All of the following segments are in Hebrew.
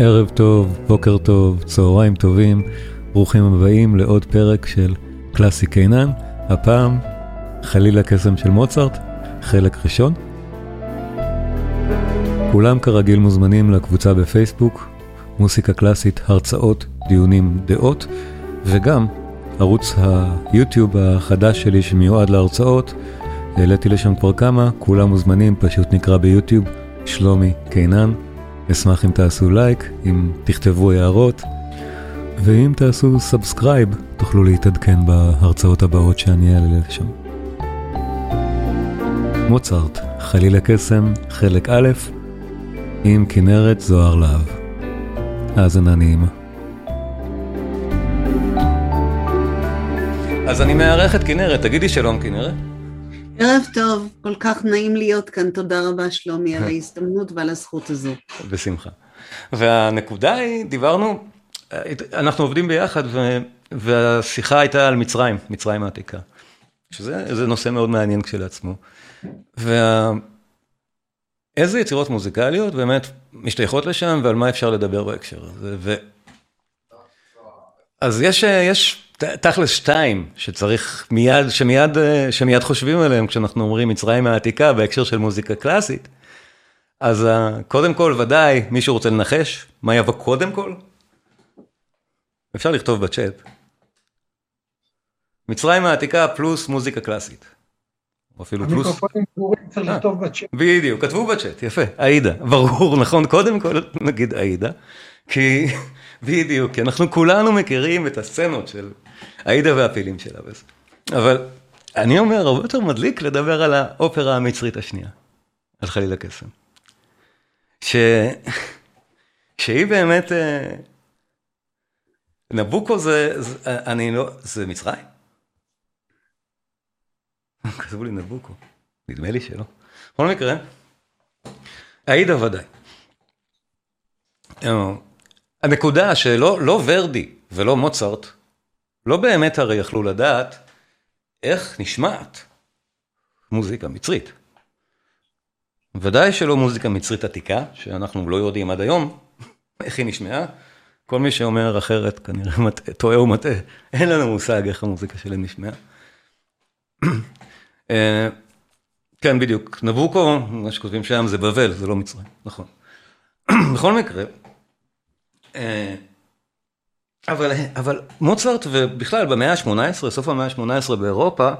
ערב טוב, בוקר טוב, צהריים טובים, ברוכים הבאים לעוד פרק של קלאסי קינן, הפעם חלילה קסם של מוצרט, חלק ראשון. כולם כרגיל מוזמנים לקבוצה בפייסבוק, מוסיקה קלאסית, הרצאות, דיונים, דעות, וגם ערוץ היוטיוב החדש שלי שמיועד להרצאות, העליתי לשם כבר כמה, כולם מוזמנים, פשוט נקרא ביוטיוב שלומי קינן. אשמח אם תעשו לייק, אם תכתבו הערות, ואם תעשו subscribe, תוכלו להתעדכן בהרצאות הבאות שאני אעלה לשם. מוצרט, חליל הקסם, חלק א', עם כנרת זוהר להב. האזנה נעימה. אז אני מארח את כנרת, תגידי שלום כנרת. ערב טוב, כל כך נעים להיות כאן, תודה רבה שלומי על ההזדמנות ועל הזכות הזו. בשמחה. והנקודה היא, דיברנו, אנחנו עובדים ביחד והשיחה הייתה על מצרים, מצרים העתיקה, שזה נושא מאוד מעניין כשלעצמו. ואיזה יצירות מוזיקליות באמת משתייכות לשם ועל מה אפשר לדבר בהקשר הזה. ו... אז יש, יש תכלס שתיים שצריך מיד, שמיד, שמיד חושבים עליהם כשאנחנו אומרים מצרים העתיקה בהקשר של מוזיקה קלאסית. אז קודם כל ודאי מישהו רוצה לנחש מה יבוא קודם כל? אפשר לכתוב בצ'אט. מצרים העתיקה פלוס מוזיקה קלאסית. או אפילו פלוס. המיקרופונים סגורים צריך לכתוב בצ'אט. בדיוק, כתבו בצ'אט, יפה, עאידה, ברור, נכון, קודם כל נגיד עאידה, כי בדיוק, כי אנחנו כולנו מכירים את הסצנות של עאידה והפילים שלה. אבל אני אומר, הרבה יותר מדליק לדבר על האופרה המצרית השנייה, על חליל הקסם. ש... שהיא באמת, אה, נבוקו זה, זה, אני לא, זה מצרים? כתבו לי נבוקו, נדמה לי שלא. בכל מקרה, עאידה ודאי. הנקודה שלא לא ורדי ולא מוצרט, לא באמת הרי יכלו לדעת איך נשמעת מוזיקה מצרית. ודאי שלא מוזיקה מצרית עתיקה, שאנחנו לא יודעים עד היום איך היא נשמעה. כל מי שאומר אחרת כנראה טועה ומטעה, אין לנו מושג איך המוזיקה שלהם נשמעה. אה, כן, בדיוק, נבוקו, מה שכותבים שם זה בבל, זה לא מצרים, נכון. בכל מקרה, אבל, אבל מוצרט ובכלל במאה ה-18, סוף המאה ה-18 באירופה,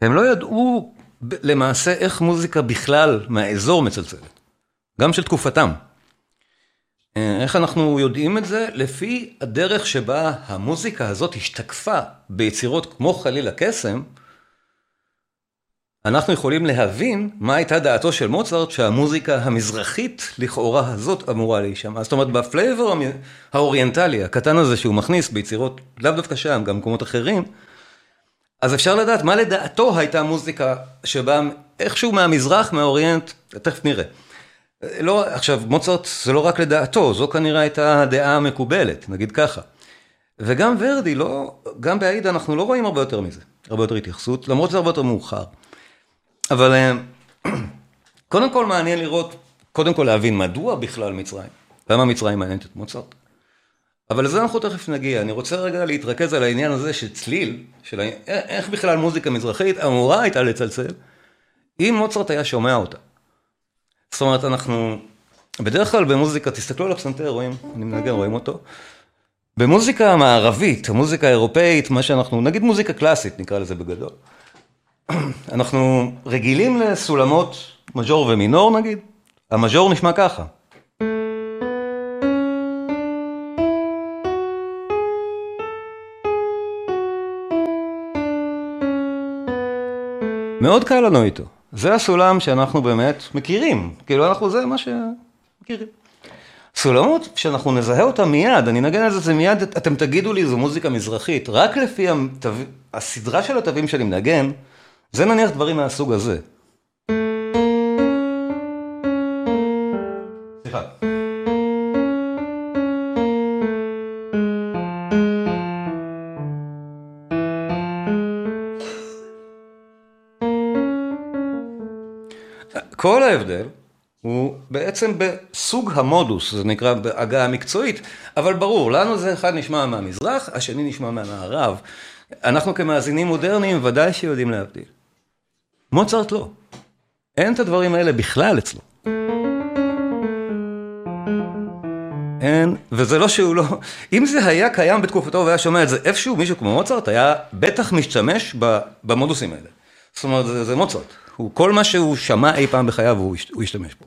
הם לא ידעו למעשה איך מוזיקה בכלל מהאזור מצלצלת, גם של תקופתם. אה, איך אנחנו יודעים את זה? לפי הדרך שבה המוזיקה הזאת השתקפה ביצירות כמו חליל הקסם, אנחנו יכולים להבין מה הייתה דעתו של מוצרט שהמוזיקה המזרחית לכאורה הזאת אמורה להישמע. זאת אומרת ב flavor האוריינטלי הקטן הזה שהוא מכניס ביצירות לאו דווקא שם, גם במקומות אחרים, אז אפשר לדעת מה לדעתו הייתה מוזיקה שבאה איכשהו מהמזרח, מהאוריינט, תכף נראה. לא, עכשיו מוצרט זה לא רק לדעתו, זו כנראה הייתה הדעה המקובלת, נגיד ככה. וגם ורדי, לא, גם בעאידה אנחנו לא רואים הרבה יותר מזה, הרבה יותר התייחסות, למרות שזה הרבה יותר מאוחר. אבל אה, קודם כל מעניין לראות, קודם כל להבין מדוע בכלל מצרים, למה מצרים מעניינת את מוצרט. אבל לזה אנחנו תכף נגיע, אני רוצה רגע להתרכז על העניין הזה של צליל, של איך בכלל מוזיקה מזרחית אמורה הייתה לצלצל, אם מוצרט היה שומע אותה. זאת אומרת, אנחנו, בדרך כלל במוזיקה, תסתכלו על הפסנתר, רואים, אני מנגן, רואים אותו. במוזיקה המערבית, המוזיקה האירופאית, מה שאנחנו, נגיד מוזיקה קלאסית, נקרא לזה בגדול. אנחנו רגילים לסולמות מז'ור ומינור נגיד, המז'ור נשמע ככה. מאוד קל לנו איתו, זה הסולם שאנחנו באמת מכירים, כאילו אנחנו זה מה שמכירים. סולמות שאנחנו נזהה אותם מיד, אני אנגן על זה מיד, אתם תגידו לי זו מוזיקה מזרחית, רק לפי התו... הסדרה של התווים שאני מנגן, זה נניח דברים מהסוג הזה. סליחה. כל ההבדל הוא בעצם בסוג המודוס, זה נקרא בעגה המקצועית, אבל ברור, לנו זה אחד נשמע מהמזרח, השני נשמע מהמערב. אנחנו כמאזינים מודרניים ודאי שיודעים להבדיל. מוצרט לא. אין את הדברים האלה בכלל אצלו. אין, וזה לא שהוא לא, אם זה היה קיים בתקופתו והיה שומע את זה איפשהו, מישהו כמו מוצרט היה בטח משתמש במודוסים האלה. זאת אומרת, זה, זה מוצרט. הוא, כל מה שהוא שמע אי פעם בחייו, הוא, הוא השתמש בו.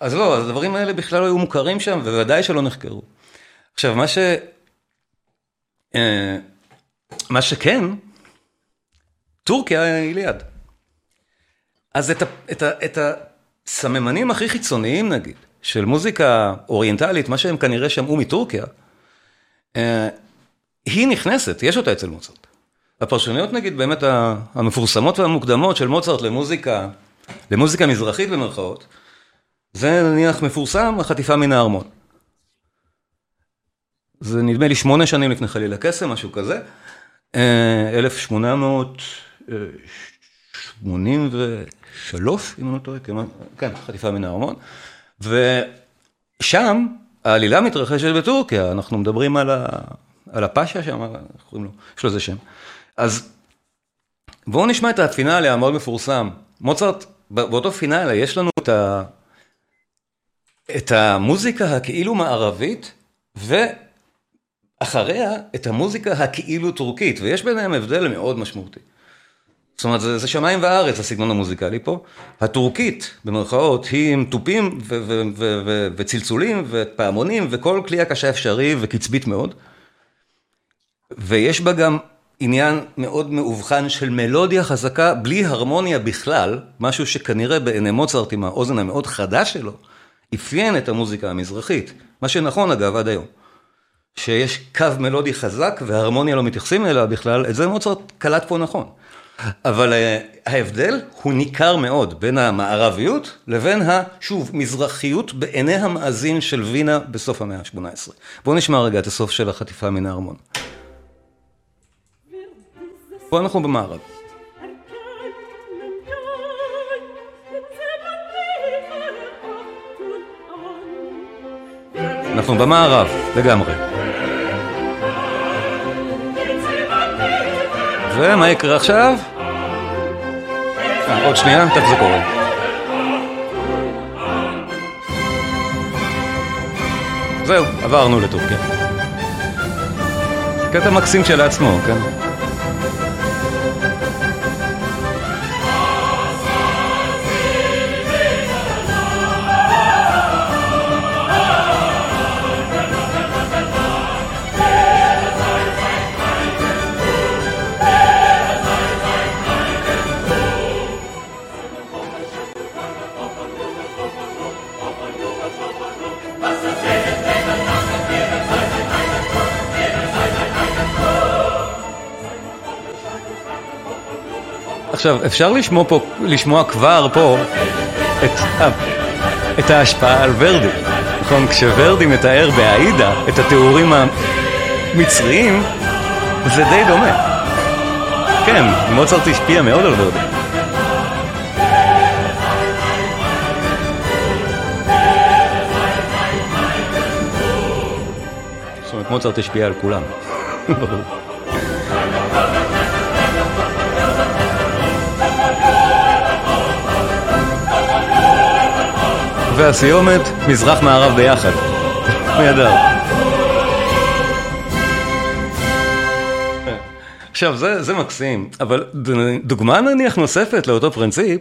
אז לא, אז הדברים האלה בכלל לא היו מוכרים שם, ובוודאי שלא נחקרו. עכשיו, מה ש... אה, מה שכן, טורקיה היא ליד. אז את, ה, את, ה, את הסממנים הכי חיצוניים, נגיד, של מוזיקה אוריינטלית, מה שהם כנראה שמעו מטורקיה, אה, היא נכנסת, יש אותה אצל מוצרט. הפרשנויות נגיד באמת המפורסמות והמוקדמות של מוצרט למוזיקה, למוזיקה מזרחית במרכאות, זה נניח מפורסם, החטיפה מן הארמון. זה נדמה לי שמונה שנים לפני חליל הקסם, משהו כזה. 1883, אם אני לא טועה, כן, חטיפה מן הארמון. ושם העלילה מתרחשת בטורקיה, אנחנו מדברים על, ה, על הפאשה שם, איך קוראים לו? יש לו איזה שם. אז בואו נשמע את הפינאלי המאוד מפורסם. מוצרט, באותו פינאלי יש לנו את, ה, את המוזיקה הכאילו מערבית, ואחריה את המוזיקה הכאילו טורקית, ויש ביניהם הבדל מאוד משמעותי. זאת אומרת, זה, זה שמיים וארץ, הסגנון המוזיקלי פה. הטורקית, במרכאות, היא עם תופים וצלצולים ופעמונים וכל כלי הקשה אפשרי וקצבית מאוד. ויש בה גם עניין מאוד מאובחן של מלודיה חזקה בלי הרמוניה בכלל, משהו שכנראה בעיני מוצרט עם האוזן המאוד חדה שלו, אפיין את המוזיקה המזרחית. מה שנכון אגב עד היום. שיש קו מלודי חזק והרמוניה לא מתייחסים אליה בכלל, את זה מוצרט קלט פה נכון. אבל uh, ההבדל הוא ניכר מאוד בין המערביות לבין השוב, מזרחיות בעיני המאזין של וינה בסוף המאה ה-18. בואו נשמע רגע את הסוף של החטיפה מן הארמון. פה אנחנו במערב. אנחנו במערב, לגמרי. ומה יקרה עכשיו? אה, עוד שנייה, תכף זה קורה. זהו, עברנו לטורקיה. קטע מקסים כשלעצמו, כן? עכשיו, אפשר לשמוע פה, לשמוע כבר פה את, את ההשפעה על ורדי. נכון, כשוורדי מתאר בעאידה את התיאורים המצריים, זה די דומה. כן, מוצרט השפיע מאוד על ורדי. זאת אומרת, מוצרט השפיע על כולם. והסיומת, מזרח-מערב ביחד. נהדר. עכשיו, זה, זה מקסים, אבל דוגמה נניח נוספת לאותו פרינציפ,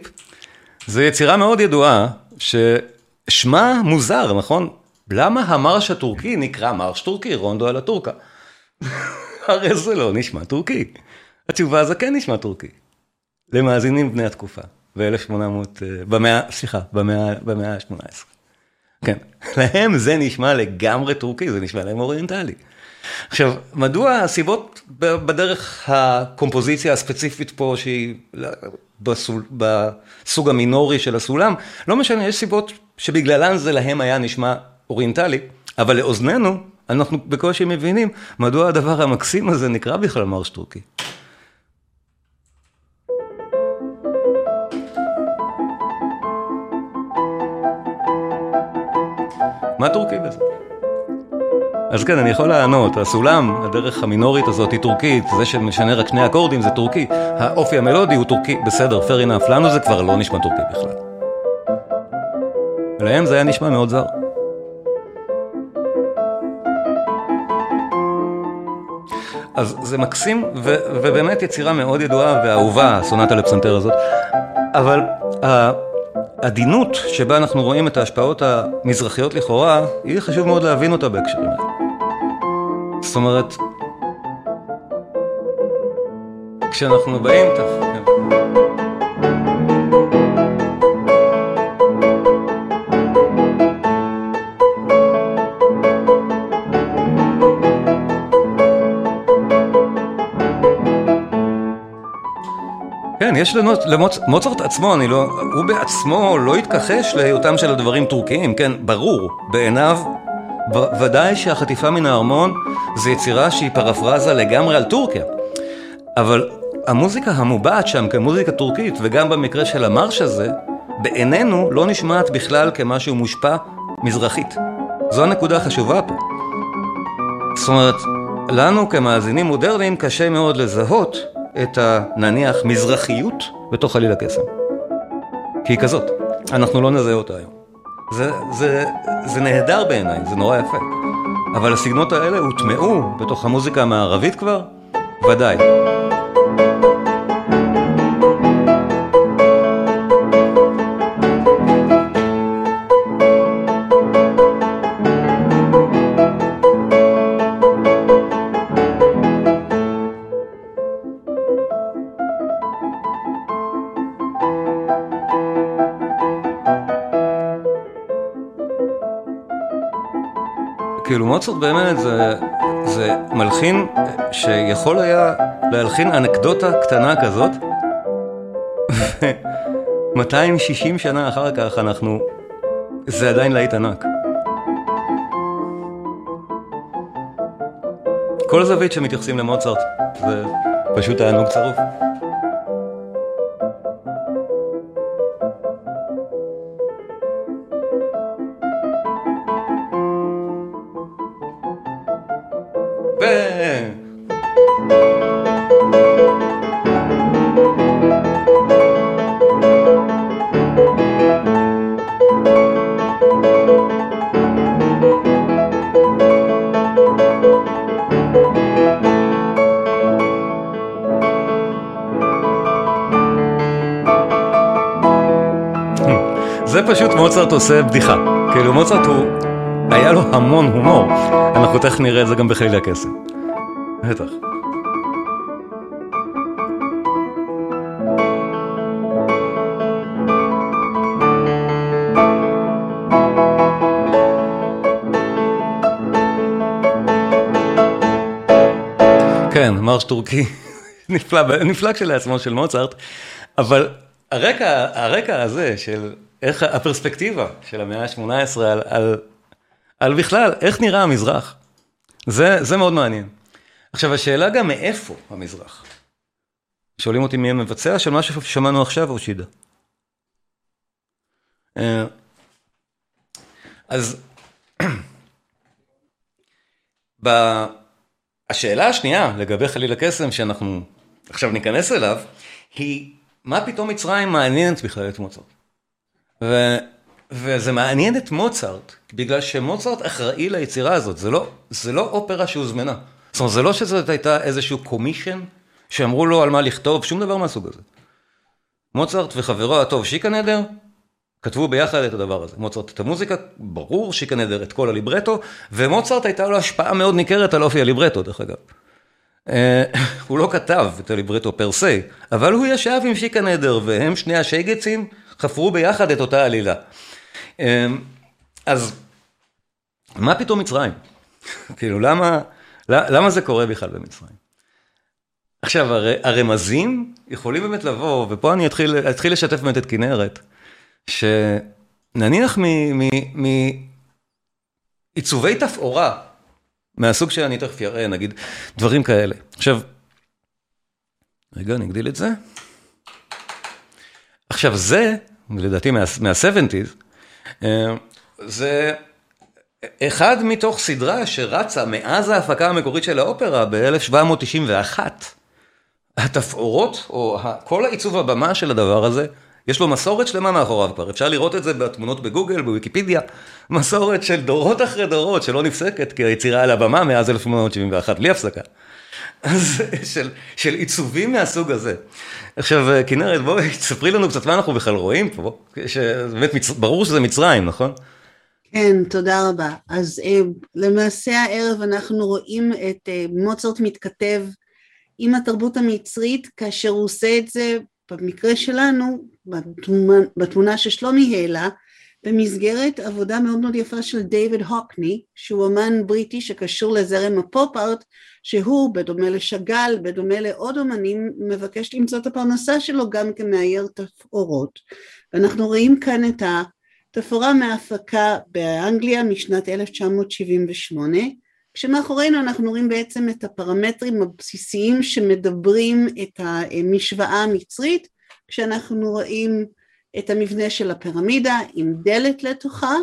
זה יצירה מאוד ידועה, ששמה מוזר, נכון? למה המרש הטורקי נקרא מרש טורקי, רונדו על הטורקה? הרי זה לא נשמע טורקי. התשובה זה כן נשמע טורקי. למאזינים בני התקופה. ב-1800, אה, במאה, סליחה, במאה ה-18. כן, להם זה נשמע לגמרי טורקי, זה נשמע להם אוריינטלי. עכשיו, מדוע הסיבות בדרך הקומפוזיציה הספציפית פה, שהיא בסול, בסוג המינורי של הסולם, לא משנה, יש סיבות שבגללן זה להם היה נשמע אוריינטלי, אבל לאוזנינו, אנחנו בקושי מבינים מדוע הדבר המקסים הזה נקרא בכלל מרש טורקי. מה טורקי בזה? אז כן, אני יכול לענות, הסולם, הדרך המינורית הזאת היא טורקית, זה שמשנה רק שני אקורדים זה טורקי, האופי המלודי הוא טורקי, בסדר, fair enough, לנו זה כבר לא נשמע טורקי בכלל. ולהם זה היה נשמע מאוד זר. אז זה מקסים, ו- ובאמת יצירה מאוד ידועה ואהובה, הסונטה לפסנתר הזאת, אבל העדינות שבה אנחנו רואים את ההשפעות המזרחיות לכאורה, היא חשוב מאוד להבין אותה בהקשרים האלה. זאת אומרת, כשאנחנו באים, טוב, יש למוצרט עצמו, אני לא, הוא בעצמו לא התכחש להיותם של הדברים טורקיים, כן, ברור, בעיניו, ודאי שהחטיפה מן הארמון זה יצירה שהיא פרפרזה לגמרי על טורקיה. אבל המוזיקה המובעת שם כמוזיקה טורקית, וגם במקרה של המרש הזה, בעינינו לא נשמעת בכלל כמשהו מושפע מזרחית. זו הנקודה החשובה פה. זאת אומרת, לנו כמאזינים מודרניים קשה מאוד לזהות את הנניח מזרחיות בתוך חליל הקסם. כי היא כזאת, אנחנו לא נזהה אותה היום. זה, זה, זה נהדר בעיניי, זה נורא יפה. אבל הסגנות האלה הוטמעו בתוך המוזיקה המערבית כבר? ודאי. כאילו מוצרט באמת זה, זה מלחין שיכול היה להלחין אנקדוטה קטנה כזאת, ו-260 שנה אחר כך אנחנו, זה עדיין להיט ענק. כל זווית שמתייחסים למוצרט זה פשוט תענוג צרוף. מוצרט עושה בדיחה. כאילו מוצרט הוא, היה לו המון הומור. אנחנו תכף נראה את זה גם בחליל הקסם. בטח. כן, מרש טורקי, נפלא, נפלא כשלעצמו של מוצרט, אבל הרקע, הרקע הזה של איך הפרספקטיבה של המאה ה-18 על, על, על בכלל, איך נראה המזרח. זה, זה מאוד מעניין. עכשיו, השאלה גם מאיפה המזרח. שואלים אותי מי המבצע של מה ששמענו עכשיו או שידה. אה, אז השאלה השנייה לגבי חליל הקסם שאנחנו עכשיו ניכנס אליו, היא מה פתאום מצרים מעניינת בכלל את מוצרט. ו, וזה מעניין את מוצרט, בגלל שמוצרט אחראי ליצירה הזאת, זה לא, זה לא אופרה שהוזמנה. זאת אומרת, זה לא שזאת הייתה איזשהו קומישן, שאמרו לו על מה לכתוב, שום דבר מהסוג הזה. מוצרט וחברו הטוב שיקנדר, כתבו ביחד את הדבר הזה. מוצרט את המוזיקה, ברור, שיקנדר את כל הליברטו, ומוצרט הייתה לו השפעה מאוד ניכרת על אופי הליברטו, דרך אגב. אה, הוא לא כתב את הליברטו פר סי, אבל הוא ישב עם שיקנדר, והם שני השייגצים, חפרו ביחד את אותה עלילה. אמ, אז מה פתאום מצרים? כאילו, למה, למה זה קורה בכלל במצרים? עכשיו, הר, הרמזים יכולים באמת לבוא, ופה אני אתחיל, אתחיל לשתף באמת את כנרת, שנניח מעיצובי תפאורה, מהסוג שאני תכף אראה, נגיד, דברים כאלה. עכשיו, רגע, אני אגדיל את זה. עכשיו זה, לדעתי מה-70's, אה, זה אחד מתוך סדרה שרצה מאז ההפקה המקורית של האופרה ב-1791. התפאורות, או כל העיצוב הבמה של הדבר הזה, יש לו מסורת שלמה מאחוריו כבר, אפשר לראות את זה בתמונות בגוגל, בוויקיפדיה, מסורת של דורות אחרי דורות שלא נפסקת כי היצירה על הבמה מאז 1871, בלי הפסקה. של, של עיצובים מהסוג הזה. עכשיו, כנרת, בואי, תספרי לנו קצת מה אנחנו בכלל רואים פה, שבאמת מצ... ברור שזה מצרים, נכון? כן, תודה רבה. אז למעשה הערב אנחנו רואים את מוצרט מתכתב עם התרבות המצרית, כאשר הוא עושה את זה, במקרה שלנו, בתמונה, בתמונה ששלומי העלה, במסגרת עבודה מאוד מאוד יפה של דייוויד הוקני, שהוא אמן בריטי שקשור לזרם הפופ-ארט, שהוא, בדומה לשגל, בדומה לעוד אמנים, מבקש למצוא את הפרנסה שלו גם כמאייר תפאורות. ואנחנו רואים כאן את התפאורה מההפקה באנגליה משנת 1978, כשמאחורינו אנחנו רואים בעצם את הפרמטרים הבסיסיים שמדברים את המשוואה המצרית, כשאנחנו רואים את המבנה של הפירמידה עם דלת לתוכה,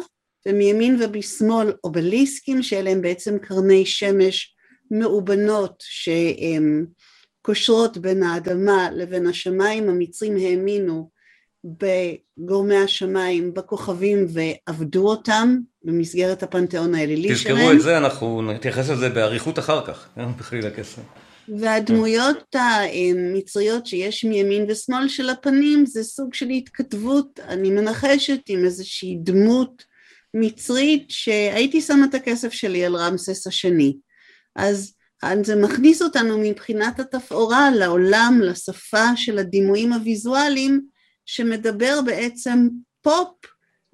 ומימין ובשמאל אובליסקים שאלה הם בעצם קרני שמש מאובנות שהן קושרות בין האדמה לבין השמיים, המצרים האמינו בגורמי השמיים, בכוכבים ועבדו אותם במסגרת הפנתיאון האלילי שלהם. תזכרו את זה, אנחנו נתייחס לזה באריכות אחר כך, בחליל הכסף. והדמויות המצריות שיש מימין ושמאל של הפנים זה סוג של התכתבות, אני מנחשת עם איזושהי דמות מצרית שהייתי שמה את הכסף שלי על רמסס השני. אז זה מכניס אותנו מבחינת התפאורה לעולם, לשפה של הדימויים הוויזואליים שמדבר בעצם פופ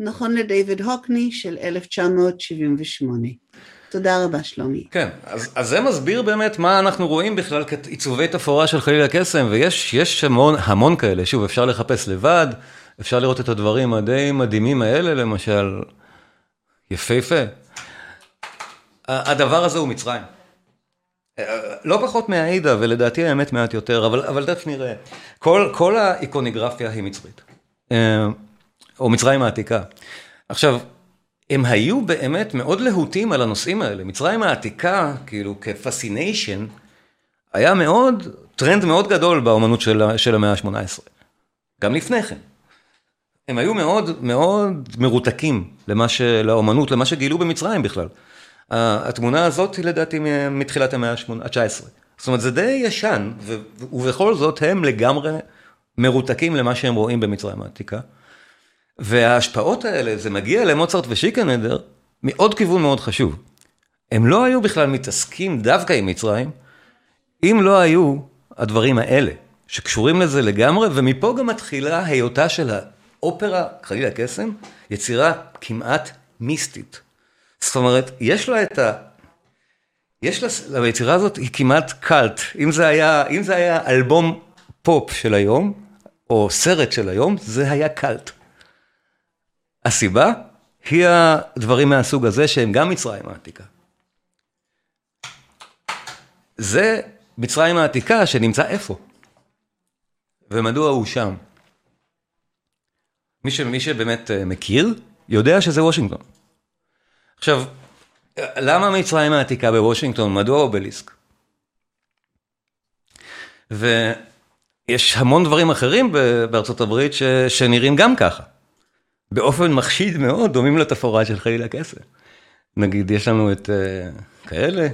נכון לדייוויד הוקני של 1978. תודה רבה שלומי. כן, אז, אז זה מסביר באמת מה אנחנו רואים בכלל כעיצובי תפאורה של חליל הקסם, ויש המון, המון כאלה, שוב, אפשר לחפש לבד, אפשר לראות את הדברים הדי מדהימים האלה, למשל, יפהפה. הדבר הזה הוא מצרים. לא פחות מהעידה, ולדעתי האמת מעט יותר, אבל, אבל תכף נראה. כל, כל האיקוניגרפיה היא מצרית, או מצרים העתיקה. עכשיו, הם היו באמת מאוד להוטים על הנושאים האלה. מצרים העתיקה, כאילו כפסיניישן, היה מאוד, טרנד מאוד גדול באומנות של, של המאה ה-18. גם לפני כן. הם היו מאוד מאוד מרותקים למה ש... לאומנות, למה שגילו במצרים בכלל. התמונה הזאת היא לדעתי מתחילת המאה ה-19. זאת אומרת, זה די ישן. ובכל זאת הם לגמרי מרותקים למה שהם רואים במצרים העתיקה. וההשפעות האלה, זה מגיע למוצרט ושיקנדר מעוד כיוון מאוד חשוב. הם לא היו בכלל מתעסקים דווקא עם מצרים, אם לא היו הדברים האלה, שקשורים לזה לגמרי, ומפה גם מתחילה היותה של האופרה, חליל הקסם, יצירה כמעט מיסטית. זאת אומרת, יש לה את ה... יש לה, ליצירה הזאת היא כמעט קאלט. אם זה היה, אם זה היה אלבום פופ של היום, או סרט של היום, זה היה cult. הסיבה היא הדברים מהסוג הזה שהם גם מצרים העתיקה. זה מצרים העתיקה שנמצא איפה? ומדוע הוא שם? מי, ש, מי שבאמת אה, מכיר, יודע שזה וושינגטון. עכשיו, למה מצרים העתיקה בוושינגטון? מדוע אובליסק? ויש המון דברים אחרים בארצות הברית ש, שנראים גם ככה. באופן מחשיד מאוד דומים לתפאורה של חליל הקסם. נגיד, יש לנו את אה, כאלה,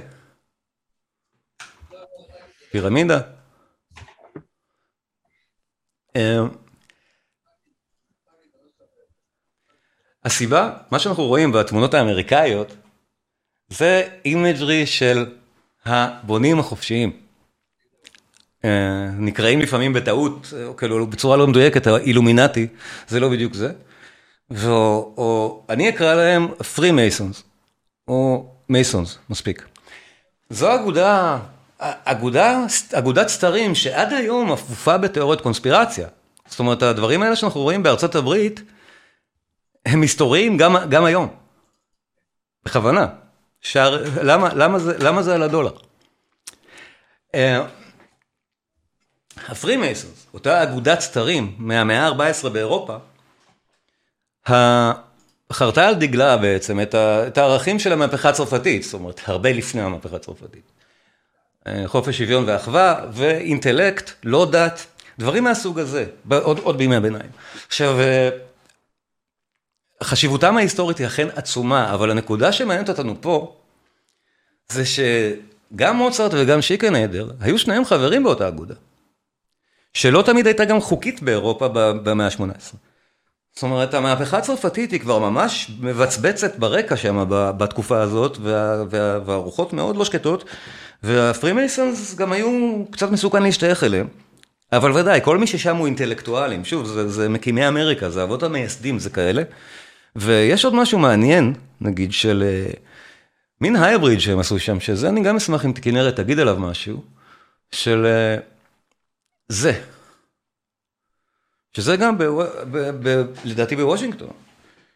פירמידה. אה, הסיבה, מה שאנחנו רואים בתמונות האמריקאיות, זה imagery של הבונים החופשיים. Uh, נקראים לפעמים בטעות, או כאילו בצורה לא מדויקת, האילומינטי, זה לא בדיוק זה. או אני אקרא להם פרי מייסונס, או מייסונס, מספיק. זו אגודה, אגודה, אגודת סתרים שעד היום אפופה בתיאוריות קונספירציה. זאת אומרת, הדברים האלה שאנחנו רואים בארצות הברית, הם היסטוריים גם, גם היום. בכוונה. שער, למה, למה, זה, למה זה על הדולר? הפרי מייסונס, אותה אגודת סתרים מהמאה ה-14 באירופה, חרתה על דגלה בעצם את הערכים של המהפכה הצרפתית, זאת אומרת, הרבה לפני המהפכה הצרפתית. אה, חופש, שוויון ואחווה, ואינטלקט, לא דת, דברים מהסוג הזה, עוד, עוד בימי הביניים. עכשיו, אה, חשיבותם ההיסטורית היא אכן עצומה, אבל הנקודה שמעניינת אותנו פה, זה שגם מוצרט וגם שיקנדר, היו שניהם חברים באותה אגודה. שלא תמיד הייתה גם חוקית באירופה במאה ה-18. זאת אומרת, המהפכה הצרפתית היא כבר ממש מבצבצת ברקע שם בתקופה הזאת, וה, וה, והרוחות מאוד לא שקטות, והפרימייסונס גם היו קצת מסוכן להשתייך אליהם. אבל ודאי, כל מי ששם הוא אינטלקטואלים, שוב, זה, זה מקימי אמריקה, זה אבות המייסדים, זה כאלה. ויש עוד משהו מעניין, נגיד, של אה, מין הייבריד שהם עשו שם, שזה אני גם אשמח אם כנרת תגיד עליו משהו, של אה, זה. שזה גם, ב, ב, ב, לדעתי בוושינגטון,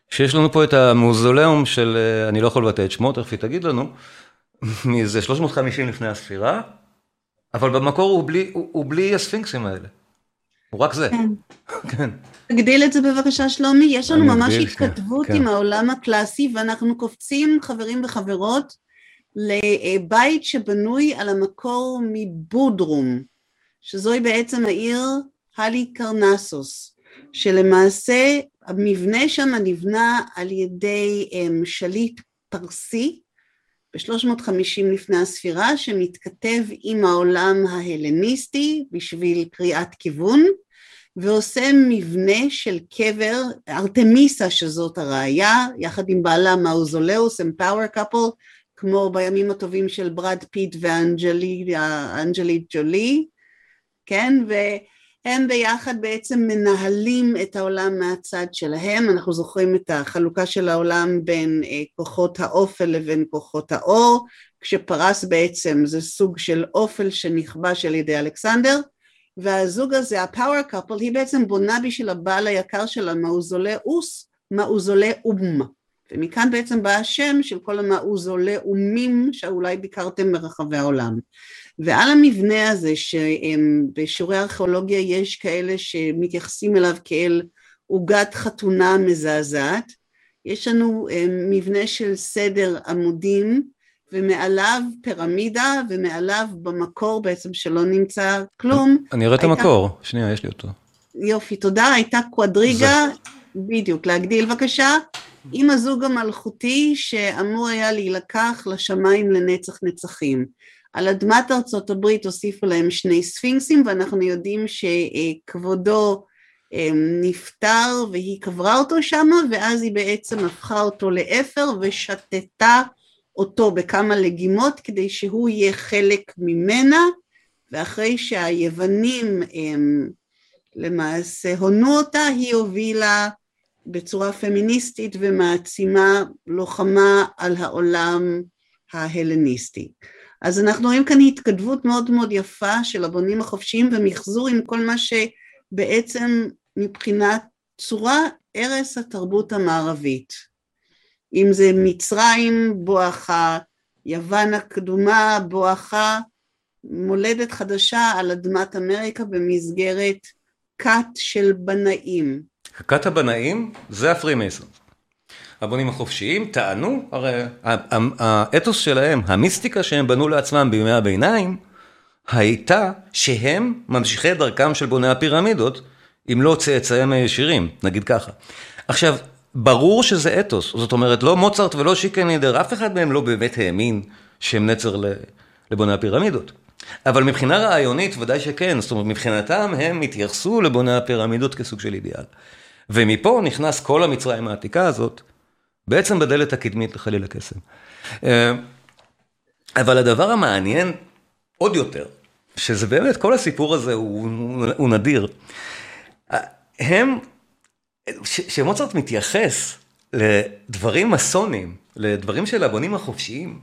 שיש לנו פה את המאוזוליאום של, אה, אני לא יכול לבטא את שמו, תכף היא תגיד לנו, מאיזה 350 לפני הספירה, אבל במקור הוא בלי, הוא, הוא בלי הספינקסים האלה. הוא רק זה. כן. כן. תגדיל את זה בבקשה שלומי, יש לנו ממש התכתבות כן. עם העולם הקלאסי ואנחנו קופצים חברים וחברות לבית שבנוי על המקור מבודרום, שזוהי בעצם העיר הלי קרנסוס, שלמעשה המבנה שם נבנה על ידי um, שליט פרסי ב-350 לפני הספירה שמתכתב עם העולם ההלניסטי בשביל קריאת כיוון ועושה מבנה של קבר, ארתמיסיה שזאת הראייה, יחד עם בעלה מאוזולוס, power couple, כמו בימים הטובים של ברד פיט ואנג'לי ג'ולי, כן, והם ביחד בעצם מנהלים את העולם מהצד שלהם, אנחנו זוכרים את החלוקה של העולם בין אה, כוחות האופל לבין כוחות האור, כשפרס בעצם זה סוג של אופל שנכבש על ידי אלכסנדר, והזוג הזה, הפאוור קאפל, היא בעצם בונה בשביל הבעל היקר שלה מאוזולי אוס, מאוזולי אום. ומכאן בעצם בא השם של כל המאוזולי אומים שאולי ביקרתם ברחבי העולם. ועל המבנה הזה שבשיעורי ארכיאולוגיה יש כאלה שמתייחסים אליו כאל עוגת חתונה מזעזעת, יש לנו מבנה של סדר עמודים ומעליו פירמידה, ומעליו במקור בעצם שלא נמצא כלום. אני אראה את המקור, שנייה, יש לי אותו. יופי, תודה, הייתה קוואדריגה, בדיוק, להגדיל בבקשה, עם הזוג המלכותי שאמור היה להילקח לשמיים לנצח נצחים. על אדמת ארצות הברית הוסיפו להם שני ספינקסים, ואנחנו יודעים שכבודו אמ, נפטר והיא קברה אותו שמה, ואז היא בעצם הפכה אותו לאפר ושתתה אותו בכמה לגימות כדי שהוא יהיה חלק ממנה ואחרי שהיוונים הם למעשה הונו אותה היא הובילה בצורה פמיניסטית ומעצימה לוחמה על העולם ההלניסטי. אז אנחנו רואים כאן התכתבות מאוד מאוד יפה של הבונים החופשיים ומחזור עם כל מה שבעצם מבחינת צורה ערש התרבות המערבית. אם זה מצרים בואכה, יוון הקדומה בואכה, מולדת חדשה על אדמת אמריקה במסגרת כת של בנאים. כת הבנאים זה הפרימייסון. הבונים החופשיים טענו, הרי האתוס שלהם, המיסטיקה שהם בנו לעצמם בימי הביניים, הייתה שהם ממשיכי דרכם של בוני הפירמידות, אם לא צאצאיהם הישירים, נגיד ככה. עכשיו, ברור שזה אתוס, זאת אומרת, לא מוצרט ולא שיקנידר, אף אחד מהם לא באמת האמין שהם נצר לבוני הפירמידות. אבל מבחינה רעיונית ודאי שכן, זאת אומרת, מבחינתם הם התייחסו לבוני הפירמידות כסוג של אידיאל. ומפה נכנס כל המצרים העתיקה הזאת, בעצם בדלת הקדמית לחליל הקסם. אה, אבל הדבר המעניין עוד יותר, שזה באמת, כל הסיפור הזה הוא, הוא נדיר. הם שמוצרט מתייחס לדברים מסונים, לדברים של הבונים החופשיים,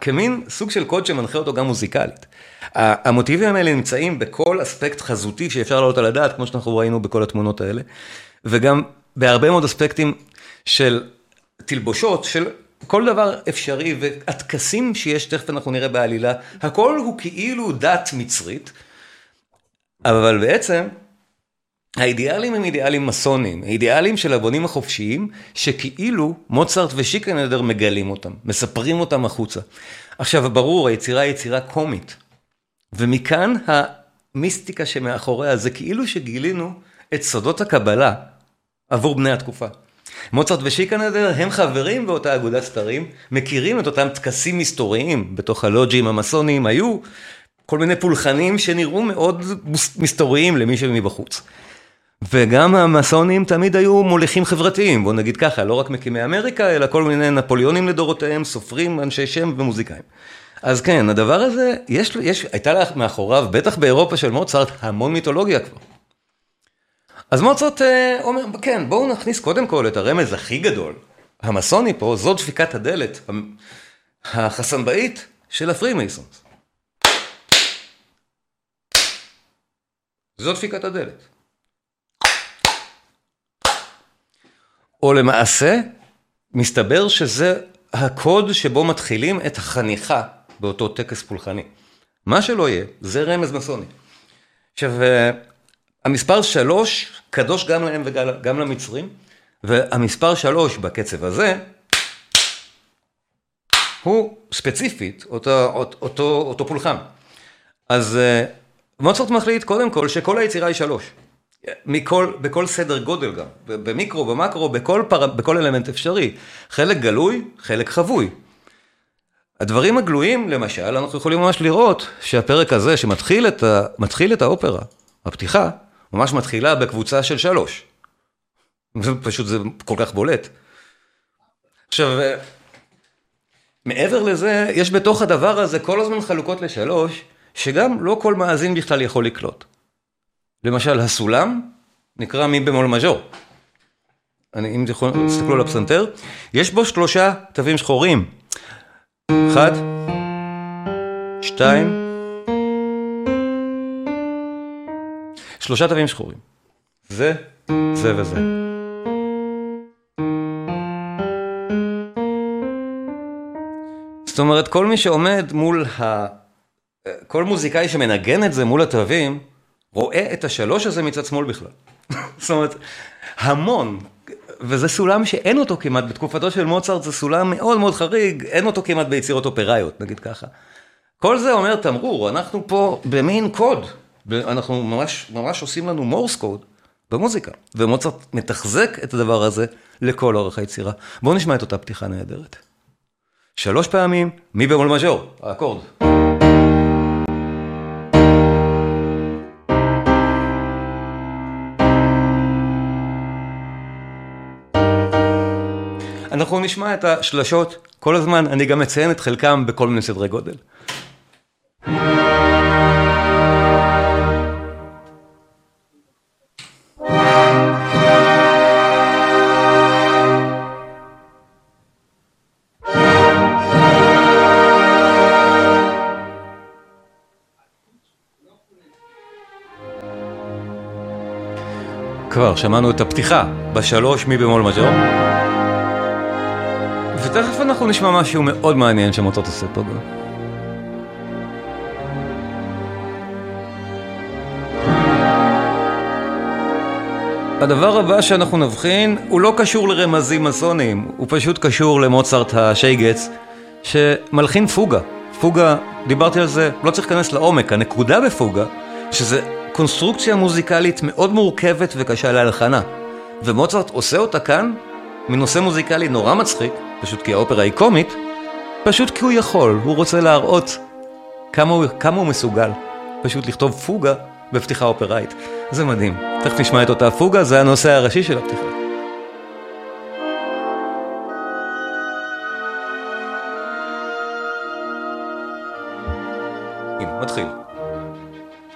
כמין סוג של קוד שמנחה אותו גם מוזיקלית. המוטיבים האלה נמצאים בכל אספקט חזותי שאפשר לעלות על הדעת, כמו שאנחנו ראינו בכל התמונות האלה, וגם בהרבה מאוד אספקטים של תלבושות, של כל דבר אפשרי, והטקסים שיש, תכף אנחנו נראה בעלילה, הכל הוא כאילו דת מצרית, אבל בעצם האידיאלים הם אידיאלים מסונים, אידיאלים של הבונים החופשיים, שכאילו מוצרט ושיקנדר מגלים אותם, מספרים אותם החוצה. עכשיו, ברור, היצירה היא יצירה קומית, ומכאן המיסטיקה שמאחוריה, זה כאילו שגילינו את סודות הקבלה עבור בני התקופה. מוצרט ושיקנדר הם חברים באותה אגודת סתרים, מכירים את אותם טקסים מסתוריים בתוך הלוג'ים המסונים, היו כל מיני פולחנים שנראו מאוד מסתוריים למי שמבחוץ. וגם המסונים תמיד היו מוליכים חברתיים, בוא נגיד ככה, לא רק מקימי אמריקה, אלא כל מיני נפוליונים לדורותיהם, סופרים, אנשי שם ומוזיקאים. אז כן, הדבר הזה, יש, יש, הייתה לה מאחוריו, בטח באירופה של מוצרט, המון מיתולוגיה כבר. אז מוצרט אה, אומר, כן, בואו נכניס קודם כל את הרמז הכי גדול, המסוני פה, זו דפיקת הדלת החסמבאית של ה Freemasons. זו דפיקת הדלת. או למעשה, מסתבר שזה הקוד שבו מתחילים את החניכה באותו טקס פולחני. מה שלא יהיה, זה רמז מסוני. עכשיו, אה, המספר שלוש קדוש גם להם וגם למצרים, והמספר שלוש בקצב הזה, הוא ספציפית אותו, אותו, אותו פולחן. אז אה, מוצרט מחליט קודם כל שכל היצירה היא שלוש. מכל, בכל סדר גודל גם, במיקרו, במקרו, בכל, פר, בכל אלמנט אפשרי. חלק גלוי, חלק חבוי. הדברים הגלויים, למשל, אנחנו יכולים ממש לראות שהפרק הזה שמתחיל את, ה, את האופרה, הפתיחה, ממש מתחילה בקבוצה של שלוש. פשוט זה כל כך בולט. עכשיו, מעבר לזה, יש בתוך הדבר הזה כל הזמן חלוקות לשלוש, שגם לא כל מאזין בכלל יכול לקלוט. למשל, הסולם נקרא מי במול מז'ור. אני, אם תסתכלו על הפסנתר, יש בו שלושה תווים שחורים. אחד, שתיים, שלושה תווים שחורים. זה, זה וזה. זאת אומרת, כל מי שעומד מול ה... כל מוזיקאי שמנגן את זה מול התווים, רואה את השלוש הזה מצד שמאל בכלל. זאת אומרת, המון, וזה סולם שאין אותו כמעט, בתקופתו של מוצרט זה סולם מאוד מאוד חריג, אין אותו כמעט ביצירות אופראיות, נגיד ככה. כל זה אומר תמרור, אנחנו פה במין קוד, אנחנו ממש, ממש עושים לנו מורס קוד במוזיקה, ומוצרט מתחזק את הדבר הזה לכל אורך היצירה. בואו נשמע את אותה פתיחה נהדרת. שלוש פעמים, מי במול מז'ור, האקורד. אנחנו נשמע את השלשות כל הזמן, אני גם מציין את חלקם בכל מיני סדרי גודל. כבר שמענו את הפתיחה בשלוש מי במול מג'ור. ותכף אנחנו נשמע משהו מאוד מעניין שמוצות עושה פה גם. הדבר הבא שאנחנו נבחין הוא לא קשור לרמזים מסוניים, הוא פשוט קשור למוצרט השייגץ שמלחין פוגה. פוגה, דיברתי על זה, לא צריך להיכנס לעומק, הנקודה בפוגה, שזה קונסטרוקציה מוזיקלית מאוד מורכבת וקשה להלחנה. ומוצרט עושה אותה כאן מנושא מוזיקלי נורא מצחיק, פשוט כי האופרה היא קומית, פשוט כי הוא יכול, הוא רוצה להראות כמה הוא, כמה הוא מסוגל. פשוט לכתוב פוגה בפתיחה אופראית. זה מדהים. תכף נשמע את אותה פוגה, זה הנושא הראשי של הפתיחה. הנה, מתחיל.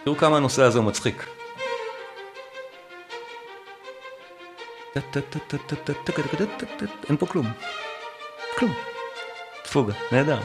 תראו כמה הנושא הזה מצחיק. אין פה כלום. כלום. תפוגה, נהדר.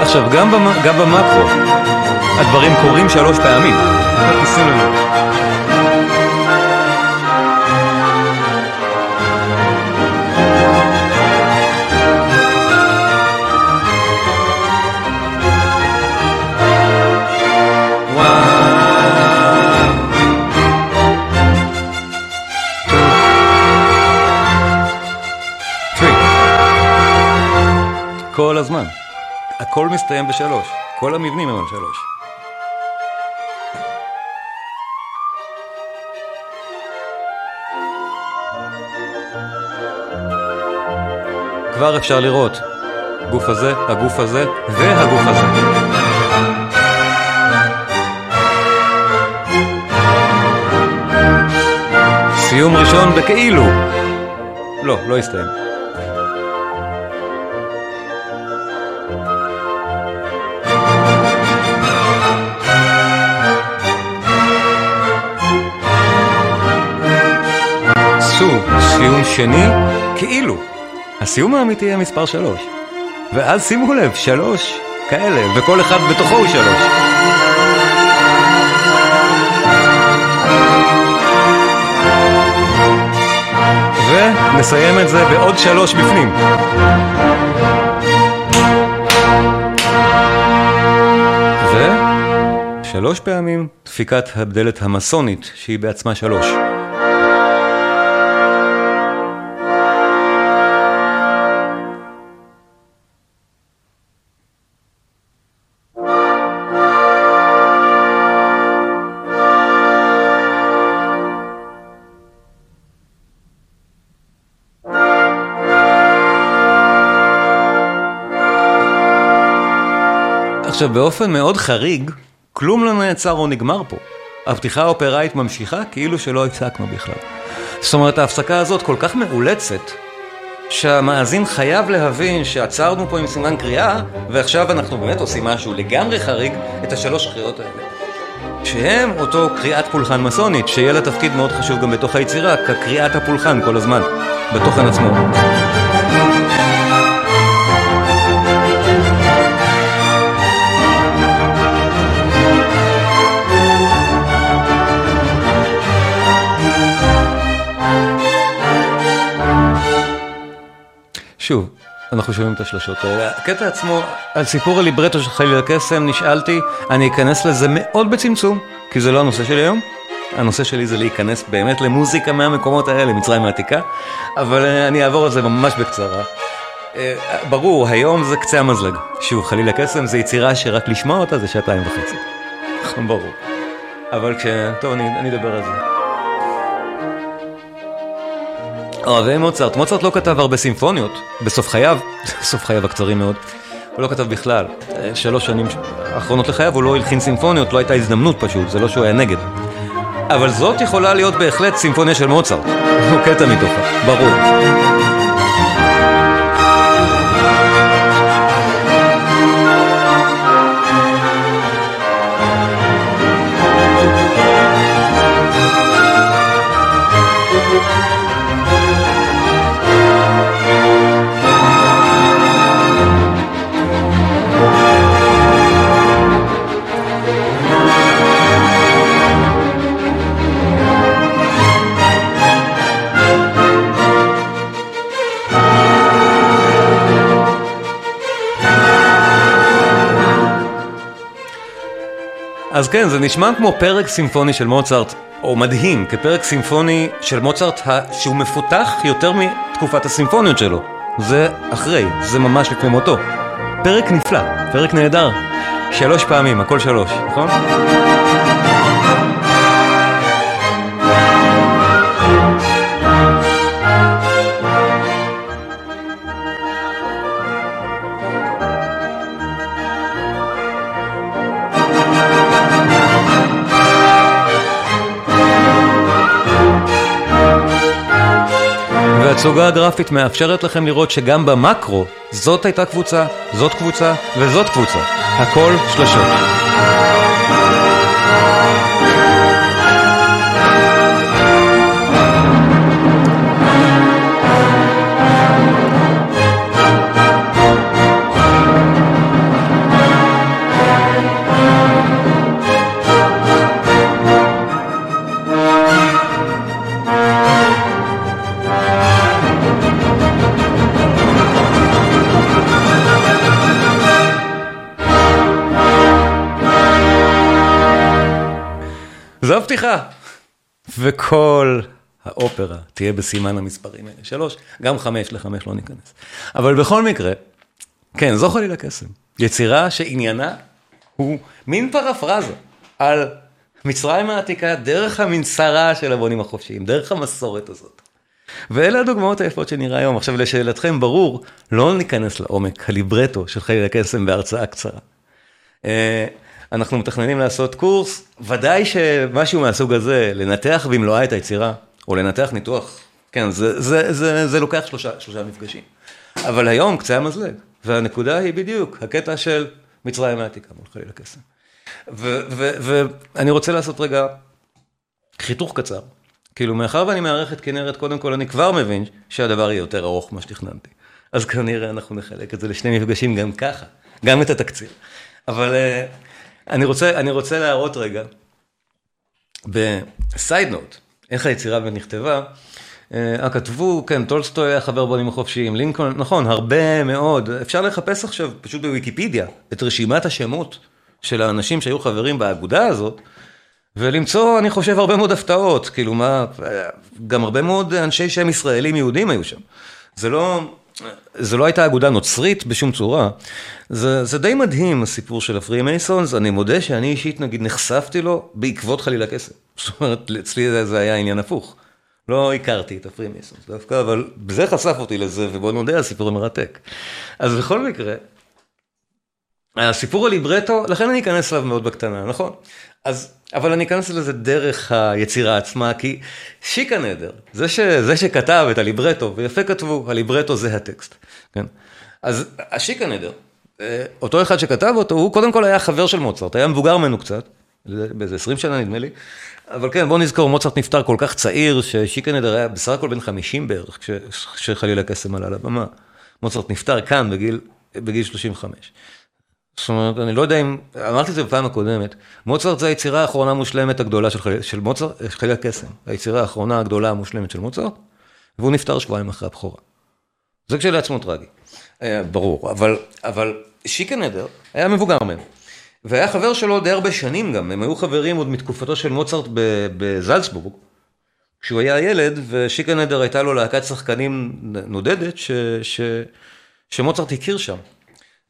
עכשיו, גם, במאקרו... הדברים קורים שלוש פעמים. כל הזמן. הכל מסתיים בשלוש. כל המבנים הם על שלוש. כבר אפשר לראות. גוף הזה, הגוף הזה והגוף הזה. סיום ראשון בכאילו. לא, לא הסתיים. שני, כאילו. הסיום האמיתי יהיה מספר שלוש. ואז שימו לב, שלוש כאלה, וכל אחד בתוכו הוא שלוש. ונסיים את זה בעוד שלוש בפנים. ושלוש פעמים דפיקת הדלת המסונית, שהיא בעצמה שלוש. עכשיו, באופן מאוד חריג, כלום לא נעצר או נגמר פה. הפתיחה האופראית ממשיכה כאילו שלא הפסקנו בכלל. זאת אומרת, ההפסקה הזאת כל כך מאולצת, שהמאזין חייב להבין שעצרנו פה עם סימן קריאה, ועכשיו אנחנו באמת עושים משהו לגמרי חריג, את השלוש קריאות האלה. שהם אותו קריאת פולחן מסונית, שיהיה לה תפקיד מאוד חשוב גם בתוך היצירה, כקריאת הפולחן כל הזמן, בתוכן עצמו. אנחנו שומעים את השלשות האלה. הקטע עצמו, על סיפור הליברטו של חליל הקסם, נשאלתי, אני אכנס לזה מאוד בצמצום, כי זה לא הנושא שלי היום. הנושא שלי זה להיכנס באמת למוזיקה מהמקומות האלה, מצרים העתיקה, אבל אה, אני אעבור על זה ממש בקצרה. אה, ברור, היום זה קצה המזלג. שוב, חליל הקסם זה יצירה שרק לשמוע אותה זה שעתיים וחצי. ברור. אבל כש... טוב, אני, אני אדבר על זה. אוהבי מוצרט, מוצרט לא כתב הרבה סימפוניות בסוף חייו, סוף חייו הקצרים מאוד, הוא לא כתב בכלל. שלוש שנים האחרונות לחייו הוא לא הלחין סימפוניות, לא הייתה הזדמנות פשוט, זה לא שהוא היה נגד. אבל זאת יכולה להיות בהחלט סימפוניה של מוצרט, הוא קטע מתוכה, ברור. אז כן, זה נשמע כמו פרק סימפוני של מוצרט, או מדהים, כפרק סימפוני של מוצרט שהוא מפותח יותר מתקופת הסימפוניות שלו. זה אחרי, זה ממש לפני מותו. פרק נפלא, פרק נהדר. שלוש פעמים, הכל שלוש, נכון? התצוגה הגרפית מאפשרת לכם לראות שגם במקרו זאת הייתה קבוצה, זאת קבוצה וזאת קבוצה. הכל שלשות. הפתיחה. וכל האופרה תהיה בסימן המספרים האלה. שלוש, גם חמש, לחמש לא ניכנס. אבל בכל מקרה, כן, זו חלילה קסם. יצירה שעניינה הוא מין פרפרזה על מצרים העתיקה דרך המנסרה של הבונים החופשיים, דרך המסורת הזאת. ואלה הדוגמאות היפות שנראה היום. עכשיו לשאלתכם, ברור, לא ניכנס לעומק הליברטו של חיי הקסם בהרצאה קצרה. אה, אנחנו מתכננים לעשות קורס, ודאי שמשהו מהסוג הזה, לנתח במלואה את היצירה, או לנתח ניתוח, כן, זה, זה, זה, זה לוקח שלושה, שלושה מפגשים. אבל היום קצה המזלג, והנקודה היא בדיוק הקטע של מצרים העתיקה מול חליל הקסם. ואני רוצה לעשות רגע חיתוך קצר. כאילו, מאחר ואני מארח את כנרת, קודם כל אני כבר מבין שהדבר יהיה יותר ארוך ממה שתכננתי. אז כנראה אנחנו נחלק את זה לשני מפגשים גם ככה, גם את התקציר. אבל אה, אני רוצה, אני רוצה להראות רגע, ב side note, איך היצירה באמת נכתבה, אה, כתבו, כן, טולסטוי היה חבר בונים החופשיים, לינקולן, נכון, הרבה מאוד, אפשר לחפש עכשיו פשוט בוויקיפדיה את רשימת השמות של האנשים שהיו חברים באגודה הזאת, ולמצוא, אני חושב, הרבה מאוד הפתעות, כאילו מה, גם הרבה מאוד אנשי שם ישראלים יהודים היו שם. זה לא, זה לא הייתה אגודה נוצרית בשום צורה. זה, זה די מדהים הסיפור של הפרי מייסונס, אני מודה שאני אישית נגיד נחשפתי לו בעקבות חלילה כסף. זאת אומרת, אצלי זה, זה היה עניין הפוך. לא הכרתי את הפרי מייסונס דווקא, אבל זה חשף אותי לזה, ובוא נודה, הסיפור מרתק. אז בכל מקרה, הסיפור הליברטו, לכן אני אכנס אליו מאוד בקטנה, נכון? אז, אבל אני אכנס לזה דרך היצירה עצמה, כי שיקה נדר, זה, ש, זה שכתב את הליברטו, ויפה כתבו, הליברטו זה הטקסט, כן? אז השיקה נדר, אה, אותו אחד שכתב אותו, הוא קודם כל היה חבר של מוצרט, היה מבוגר ממנו קצת, באיזה 20 שנה נדמה לי, אבל כן, בוא נזכור, מוצרט נפטר כל כך צעיר, ששיקה נדר היה בסך הכל בן 50 בערך, כשחלילה קסם עלה לבמה. מוצרט נפטר כאן בגיל, בגיל 35. זאת אומרת, אני לא יודע אם, אמרתי את זה בפעם הקודמת, מוצרט זה היצירה האחרונה המושלמת הגדולה של, של מוצרט, חיי הקסם, היצירה האחרונה הגדולה המושלמת של מוצרט, והוא נפטר שבועיים אחרי הבכורה. זה כשלעצמו טרגי, אה, ברור, אבל, אבל שיקנדר היה מבוגר מהם, והיה חבר שלו די הרבה שנים גם, הם היו חברים עוד מתקופתו של מוצרט בזלצבורג, כשהוא היה ילד, ושיקנדר הייתה לו להקת שחקנים נודדת, ש, ש, שמוצרט הכיר שם.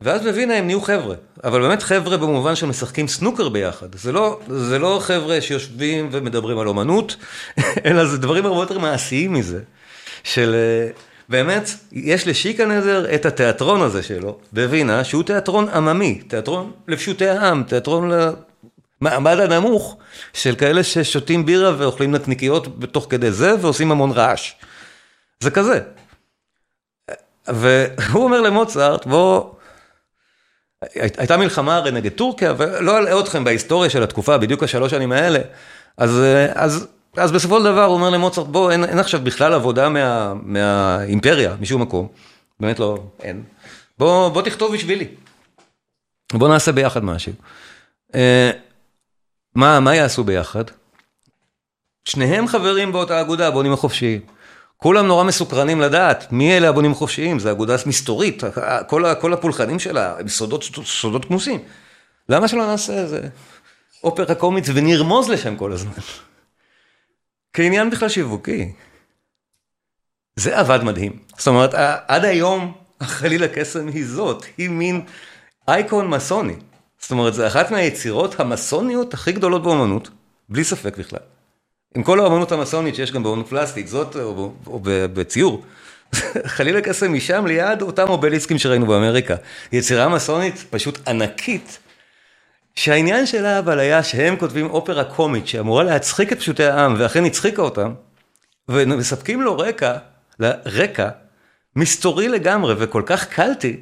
ואז בווינה הם נהיו חבר'ה, אבל באמת חבר'ה במובן שמשחקים סנוקר ביחד. זה לא, זה לא חבר'ה שיושבים ומדברים על אומנות, אלא זה דברים הרבה יותר מעשיים מזה. של באמת, יש לשיקנזר את התיאטרון הזה שלו, בווינה, שהוא תיאטרון עממי, תיאטרון לפשוטי העם, תיאטרון למעמד הנמוך, של כאלה ששותים בירה ואוכלים נקניקיות בתוך כדי זה, ועושים המון רעש. זה כזה. והוא אומר למוצרט, בוא... הייתה מלחמה הרי נגד טורקיה, ולא אלאה אתכם בהיסטוריה של התקופה, בדיוק השלוש שנים האלה. אז, אז, אז בסופו של דבר הוא אומר למוצרט, בוא, אין, אין עכשיו בכלל עבודה מה, מהאימפריה, משום מקום. באמת לא, אין. בוא, בוא תכתוב בשבילי. בוא נעשה ביחד משהו. אה, מה, מה יעשו ביחד? שניהם חברים באותה אגודה, בונים החופשיים. כולם נורא מסוקרנים לדעת מי אלה הבונים החופשיים, זו אגודה מסתורית, כל, כל הפולחנים שלה הם סודות, סודות כמוסים. למה שלא נעשה איזה אופרה קומית ונרמוז לשם כל הזמן? כעניין בכלל שיווקי. זה עבד מדהים. זאת אומרת, עד היום חליל הקסם היא זאת, היא מין אייקון מסוני. זאת אומרת, זו אחת מהיצירות המסוניות הכי גדולות באמנות, בלי ספק בכלל. עם כל האמנות המסונית שיש גם באמנות פלסטית, זאת או, או בציור. חלילה קסם משם ליד אותם אובליסקים שראינו באמריקה. יצירה מסונית פשוט ענקית, שהעניין שלה אבל היה שהם כותבים אופרה קומית שאמורה להצחיק את פשוטי העם, ואכן הצחיקה אותם, ומספקים לו רקע, רקע מסתורי לגמרי וכל כך קלטי,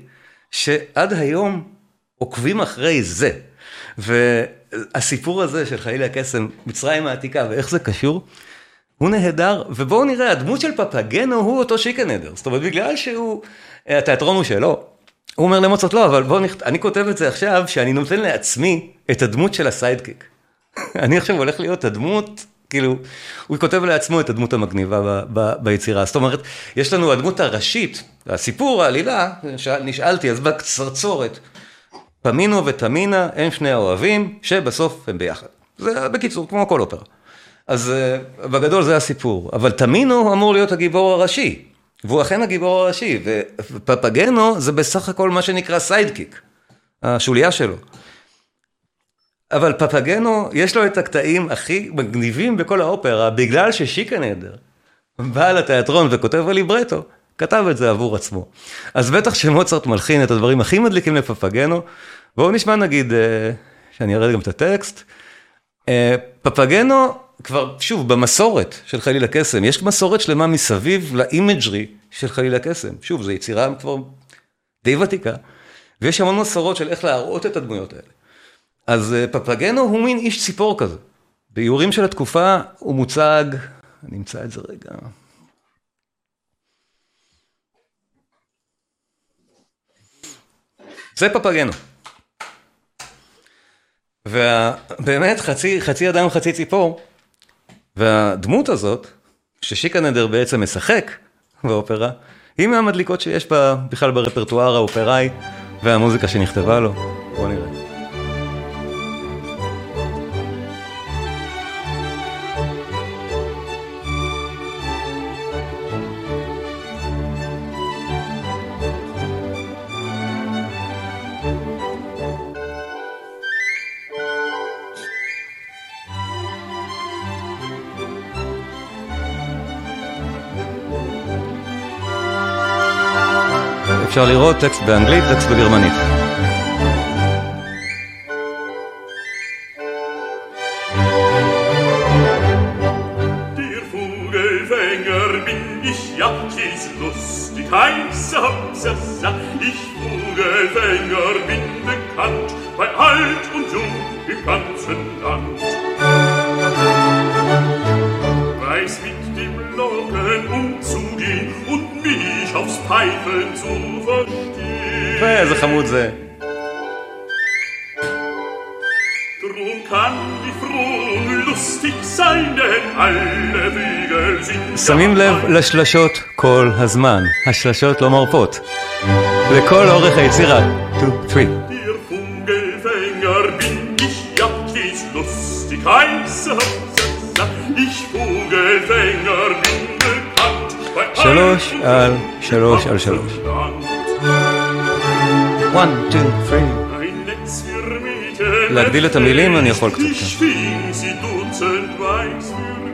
שעד היום עוקבים אחרי זה. והסיפור הזה של חלילה קסם, מצרים העתיקה ואיך זה קשור, הוא נהדר, ובואו נראה, הדמות של פפגנו הוא אותו שיקנדר, זאת אומרת בגלל שהוא, התיאטרון הוא שלו, הוא אומר למוצרט לא, אבל בואו נכתוב, אני כותב את זה עכשיו, שאני נותן לעצמי את הדמות של הסיידקיק. אני עכשיו הולך להיות הדמות, כאילו, הוא כותב לעצמו את הדמות המגניבה ב, ב, ביצירה. זאת אומרת, יש לנו הדמות הראשית, הסיפור, העלילה, נשאלתי, אז בקצרצורת, פמינו ותמינה הם שני האוהבים, שבסוף הם ביחד. זה בקיצור, כמו כל אופרה. אז בגדול זה הסיפור, אבל תמינו אמור להיות הגיבור הראשי, והוא אכן הגיבור הראשי, ופפגנו זה בסך הכל מה שנקרא סיידקיק, השוליה שלו. אבל פפגנו, יש לו את הקטעים הכי מגניבים בכל האופרה, בגלל ששיקה נהדר בא לתיאטרון וכותב בליברטו, כתב את זה עבור עצמו. אז בטח שמוצרט מלחין את הדברים הכי מדליקים לפפגנו, בואו נשמע נגיד, אה, שאני אראה גם את הטקסט. אה, פפגנו, כבר, שוב, במסורת של חליל הקסם, יש מסורת שלמה מסביב ל imagery של חליל הקסם. שוב, זו יצירה כבר די ותיקה, ויש המון מסורות של איך להראות את הדמויות האלה. אז אה, פפגנו הוא מין איש ציפור כזה. באיורים של התקופה הוא מוצג, אני אמצא את זה רגע. זה פפגנו. ובאמת חצי, חצי אדם חצי ציפור, והדמות הזאת, ששיקנדר בעצם משחק באופרה, היא מהמדליקות שיש בה בכלל ברפרטואר האופראי והמוזיקה שנכתבה לו. בואו נראה. אפשר לראות טקסט באנגלית, טקסט בגרמנית. heiße Hopsasa, ich Vogelfänger bin Pfeifen zu verstehen. איזה חמוד זה. Drum kann die Froh lustig sein, denn alle Wege sind... שמים לב לשלשות כל הזמן, השלשות לא מרפות. לכל אורך היצירה. 2, 3. Der Vogelfänger bin ich, ja, stets lustig heiße Hopsasa. Ich Vogelfänger bin bekannt, bei שלוש על שלוש על שלוש. ganzen Land. 1, 2, 3. Ein Netz für Mädchen להגדיל את המילים אני יכול קצת, כן.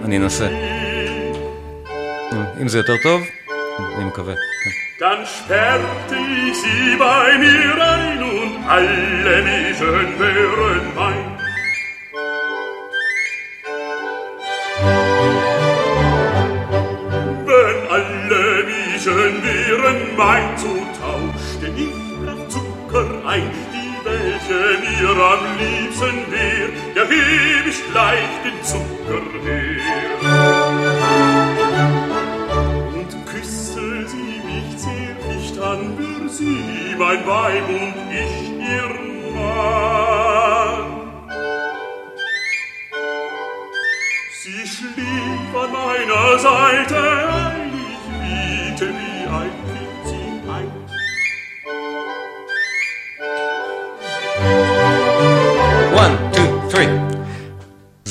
אני אנסה. אם זה יותר טוב, אני מקווה. כן. Dann sperrte ich sie bei mir ein und alle Mädchen wären mein. Mein, so tauschte ich nach Zucker ein, die welche mir am liebsten wär, ja heb ich gleich den Zucker her. und küsste sie mich zärtlich, dann wär sie mein Weib und ich ihr Mann. Sie schlief an meiner Seite ein,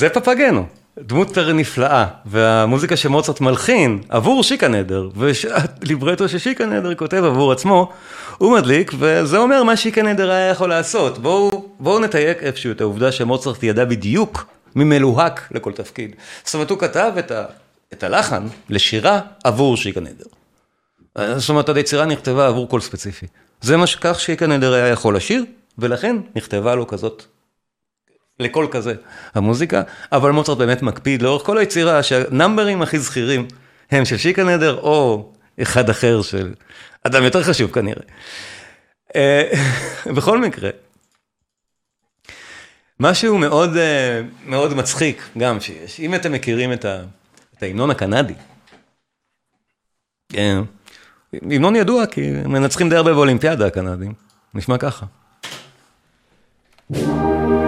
זה פפגנו, דמות נפלאה, והמוזיקה שמוצרט מלחין עבור שיקה נדר, והליברטו ששיקה נדר כותב עבור עצמו, הוא מדליק, וזה אומר מה שיקה נדר היה יכול לעשות. בואו, בואו נתייק איפשהו את העובדה שמוצרט ידע בדיוק מי מלוהק לכל תפקיד. זאת אומרת, הוא כתב את, ה, את הלחן לשירה עבור שיקה נדר. זאת אומרת, היצירה נכתבה עבור קול ספציפי. זה מה שכך שיקה נדר היה יכול לשיר, ולכן נכתבה לו כזאת לקול כזה, המוזיקה, אבל מוצרט באמת מקפיד לאורך כל היצירה שהנאמברים הכי זכירים הם של שיקה נדר או אחד אחר של אדם יותר חשוב כנראה. אה, בכל מקרה, משהו מאוד, אה, מאוד מצחיק גם שיש, אם אתם מכירים את ההמנון הקנדי, אה, המנון ידוע כי מנצחים די הרבה באולימפיאדה הקנדים, נשמע ככה. Oh, Canada.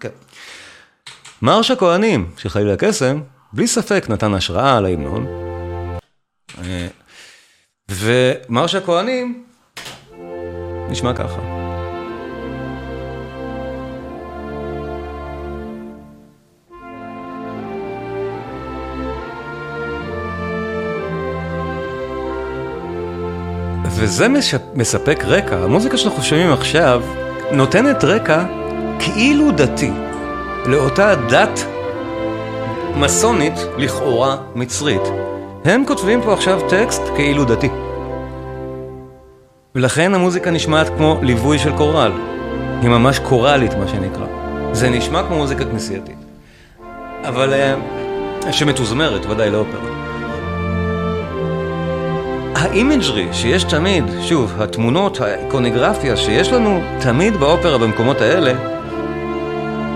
כן. מרש הכהנים של חליל הקסם, בלי ספק נתן השראה להמנון. אה, ומרש הכהנים נשמע ככה. וזה מספק רקע, המוזיקה שאנחנו שומעים עכשיו נותנת רקע כאילו דתי לאותה דת מסונית לכאורה מצרית. הם כותבים פה עכשיו טקסט כאילו דתי. ולכן המוזיקה נשמעת כמו ליווי של קורל. היא ממש קוראלית מה שנקרא. זה נשמע כמו מוזיקה כנסייתית. אבל אה, שמתוזמרת, ודאי לאופרה. ה imagery שיש תמיד, שוב, התמונות, האיקונוגרפיה שיש לנו תמיד באופרה במקומות האלה,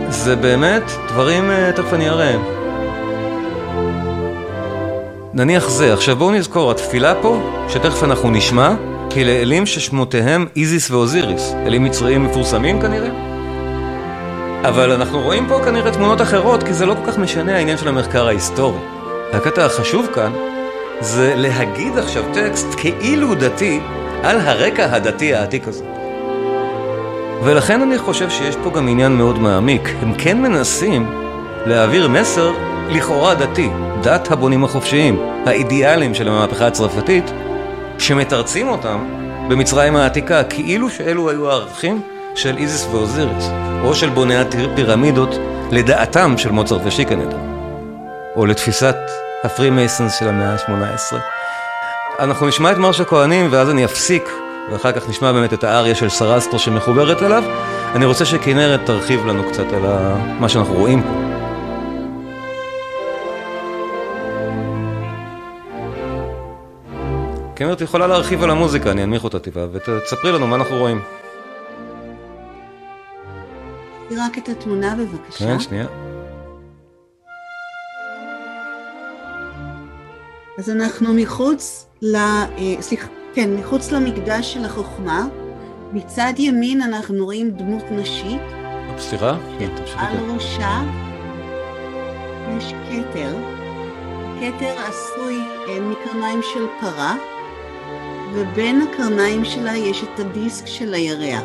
זה באמת דברים, אה, תכף אני אראה. נניח זה, עכשיו בואו נזכור, התפילה פה, שתכף אנחנו נשמע, היא לאלים ששמותיהם איזיס ואוזיריס, אלים מצריים מפורסמים כנראה. אבל אנחנו רואים פה כנראה תמונות אחרות, כי זה לא כל כך משנה העניין של המחקר ההיסטורי. הקטע החשוב כאן זה להגיד עכשיו טקסט כאילו דתי על הרקע הדתי העתיק הזה. ולכן אני חושב שיש פה גם עניין מאוד מעמיק. הם כן מנסים להעביר מסר לכאורה דתי, דת הבונים החופשיים, האידיאלים של המהפכה הצרפתית, שמתרצים אותם במצרים העתיקה, כאילו שאלו היו הערכים של איזיס ואוזיריס, או של בוני הפירמידות, לדעתם של מוצרט ושיקנדר, או לתפיסת הפרי מייסנס של המאה ה-18. אנחנו נשמע את מרש הכהנים ואז אני אפסיק ואחר כך נשמע באמת את האריה של סרסטרו שמחוברת אליו. אני רוצה שכנרת תרחיב לנו קצת על מה שאנחנו רואים פה. כנרת יכולה להרחיב על המוזיקה, אני אנמיך אותה טיפה, ותספרי לנו מה אנחנו רואים. רק את התמונה בבקשה. כן, שנייה. אז אנחנו מחוץ, ל... אה, סליחה, כן, מחוץ למקדש של החוכמה. מצד ימין אנחנו רואים דמות נשית. סליחה? כן, על ראשה יש כתר. כתר עשוי אה, מקרניים של פרה, ובין הקרניים שלה יש את הדיסק של הירח.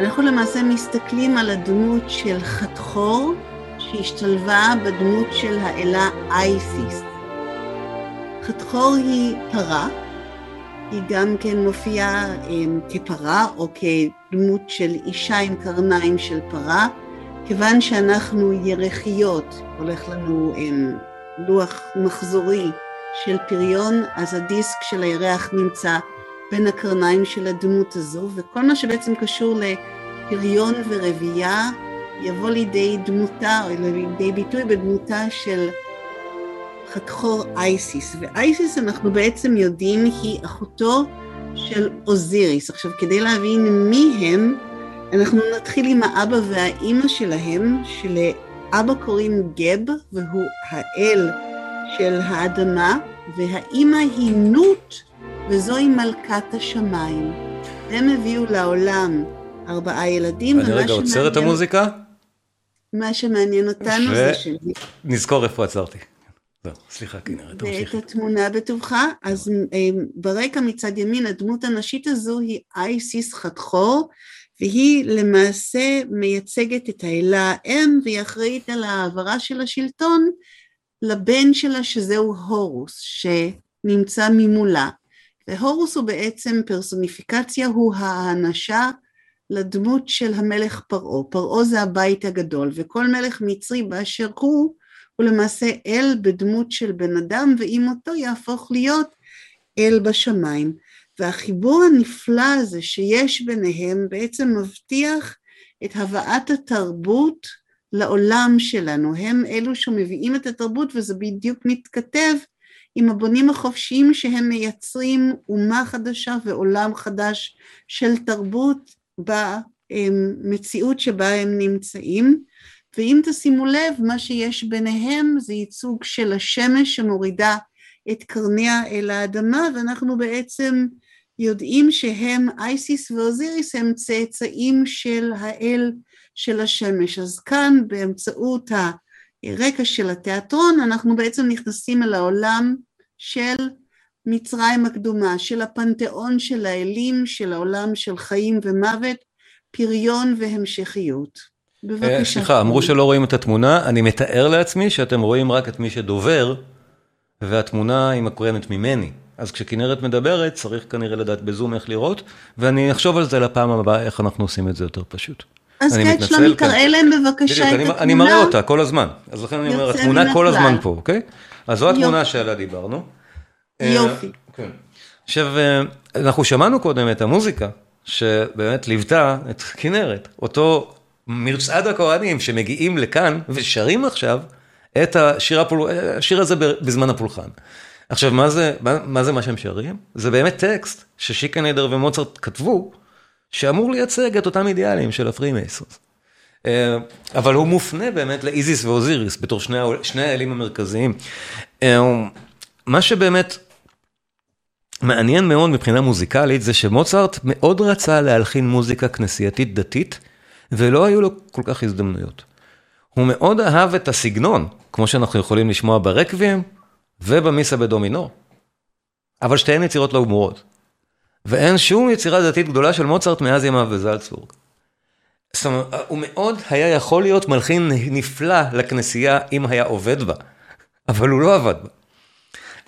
אנחנו למעשה מסתכלים על הדמות של חתחור שהשתלבה בדמות של האלה אייסיס. חתחור היא פרה, היא גם כן מופיעה um, כפרה או כדמות של אישה עם קרניים של פרה, כיוון שאנחנו ירחיות, הולך לנו um, לוח מחזורי של פריון, אז הדיסק של הירח נמצא בין הקרניים של הדמות הזו, וכל מה שבעצם קשור לפריון ורבייה יבוא לידי דמותה, או לידי ביטוי בדמותה של חתכור אייסיס, ואייסיס אנחנו בעצם יודעים היא אחותו של אוזיריס. עכשיו כדי להבין מי הם, אנחנו נתחיל עם האבא והאימא שלהם, שלאבא קוראים גב והוא האל של האדמה, והאימא היא נוט וזוהי מלכת השמיים. הם הביאו לעולם ארבעה ילדים. אני רגע עוצר את המוזיקה. מה שמעניין אותנו ו... זה ש... נזכור איפה עצרתי. לא, סליחה, כנראה, תמשיכי. ואת התמונה בטובך, אז אה, ברקע מצד ימין הדמות הנשית הזו היא אייסיס חתכור, והיא למעשה מייצגת את האלה האם, והיא אחראית על העברה של השלטון לבן שלה שזהו הורוס, שנמצא ממולה. והורוס הוא בעצם פרסוניפיקציה, הוא האנשה לדמות של המלך פרעה. פרעה זה הבית הגדול, וכל מלך מצרי באשר הוא, הוא למעשה אל בדמות של בן אדם, ועם מותו יהפוך להיות אל בשמיים. והחיבור הנפלא הזה שיש ביניהם בעצם מבטיח את הבאת התרבות לעולם שלנו. הם אלו שמביאים את התרבות וזה בדיוק מתכתב עם הבונים החופשיים שהם מייצרים אומה חדשה ועולם חדש של תרבות במציאות שבה הם נמצאים. ואם תשימו לב, מה שיש ביניהם זה ייצוג של השמש שמורידה את קרניה אל האדמה, ואנחנו בעצם יודעים שהם, אייסיס ואוזיריס, הם צאצאים של האל של השמש. אז כאן באמצעות הרקע של התיאטרון, אנחנו בעצם נכנסים אל העולם של מצרים הקדומה, של הפנתיאון של האלים, של העולם של חיים ומוות, פריון והמשכיות. בבקשה. סליחה, אמרו שלא רואים את התמונה, אני מתאר לעצמי שאתם רואים רק את מי שדובר, והתמונה היא מקורנת ממני. אז כשכנרת מדברת, צריך כנראה לדעת בזום איך לראות, ואני אחשוב על זה לפעם הבאה, איך אנחנו עושים את זה יותר פשוט. אז כעת שלומי, תראה להם בבקשה את התמונה. אני מראה אותה כל הזמן, אז לכן אני אומר, התמונה כל הזמן פה, אוקיי? אז זו התמונה שעליה דיברנו. יופי. אה, כן. עכשיו, אה, אנחנו שמענו קודם את המוזיקה, שבאמת ליוותה את כנרת, אותו מרצעד הכהנים שמגיעים לכאן ושרים עכשיו את השיר, הפול... השיר הזה בזמן הפולחן. עכשיו, מה זה, מה, מה זה מה שהם שרים? זה באמת טקסט ששיקנדר ומוצרט כתבו, שאמור לייצג את אותם אידיאלים של ה Freemasons. אה, אבל הוא מופנה באמת לאיזיס ואוזיריס בתור שני, שני האלים המרכזיים. מה שבאמת מעניין מאוד מבחינה מוזיקלית זה שמוצרט מאוד רצה להלחין מוזיקה כנסייתית דתית ולא היו לו כל כך הזדמנויות. הוא מאוד אהב את הסגנון, כמו שאנחנו יכולים לשמוע ברקוויאם ובמיסה בדו מינור, אבל שתיהן יצירות לא גמורות. ואין שום יצירה דתית גדולה של מוצרט מאז ימיו בזלצבורג. זאת אומרת, הוא מאוד היה יכול להיות מלחין נפלא לכנסייה אם היה עובד בה, אבל הוא לא עבד בה.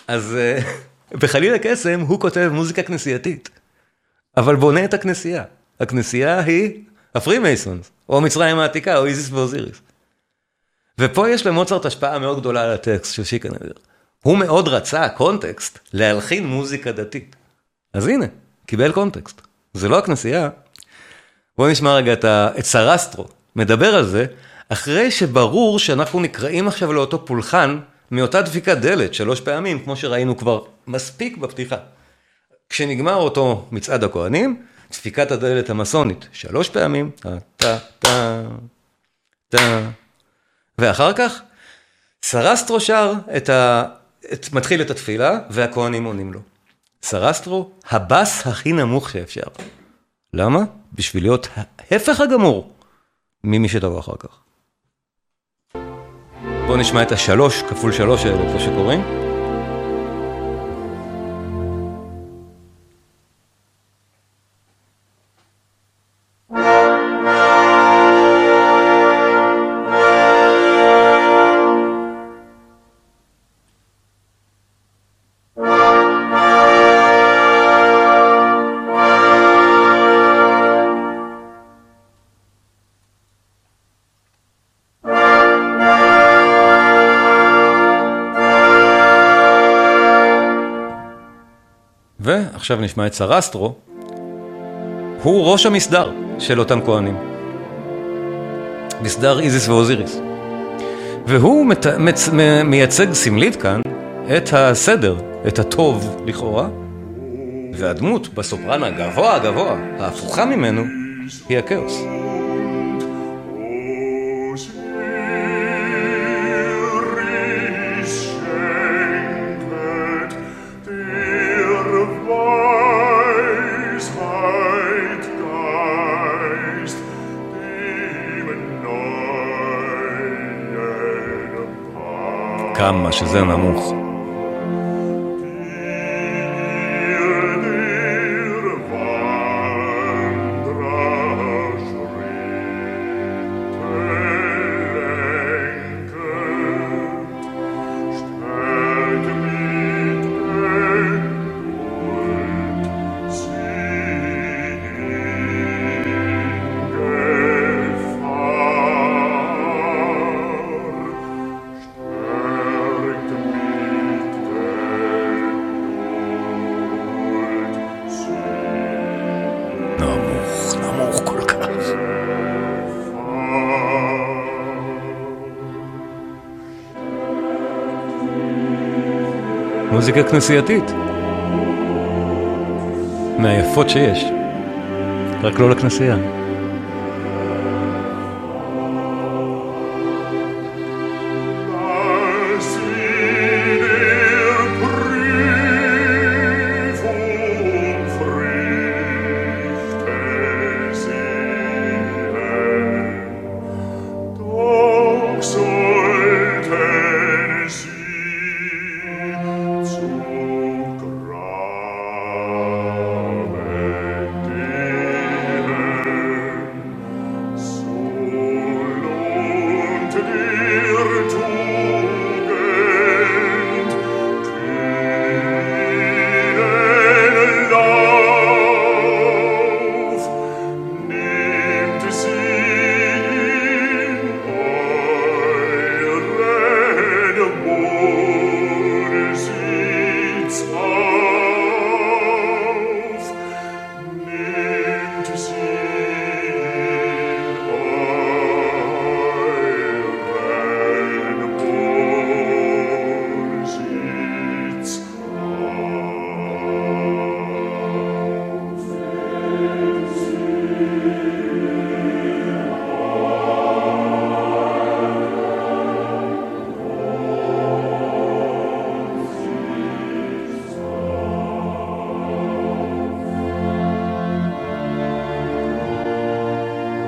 אז אה, בחליל הקסם הוא כותב מוזיקה כנסייתית, אבל בונה את הכנסייה. הכנסייה היא ה Freemasons, או מצרים העתיקה, או איזיס ואוזיריס. ופה יש למוצרט השפעה מאוד גדולה על הטקסט של שיקנדר. הוא מאוד רצה קונטקסט להלחין מוזיקה דתית. אז הנה, קיבל קונטקסט. זה לא הכנסייה. בואו נשמע רגע את, ה... את סרסטרו, מדבר על זה, אחרי שברור שאנחנו נקראים עכשיו לאותו פולחן מאותה דפיקת דלת שלוש פעמים, כמו שראינו כבר מספיק בפתיחה. כשנגמר אותו מצעד הכהנים, דפיקת הדלת המסונית שלוש פעמים, טה טה ואחר כך סרסטרו שר את ה... את... מתחיל את התפילה והכהנים עונים לו. סרסטרו, הבס הכי נמוך שאפשר. למה? בשביל להיות ההפך הגמור ממי שתבוא אחר כך. בואו נשמע את השלוש כפול שלוש האלה, כמו שקוראים. עכשיו נשמע את סרסטרו, הוא ראש המסדר של אותם כהנים. מסדר איזיס ואוזיריס. והוא מת, מצ, מייצג סמלית כאן את הסדר, את הטוב לכאורה, והדמות בסופרן הגבוה הגבוה, ההפוכה ממנו, היא הכאוס. מוזיקה כנסייתית. מהיפות שיש. רק לא לכנסייה.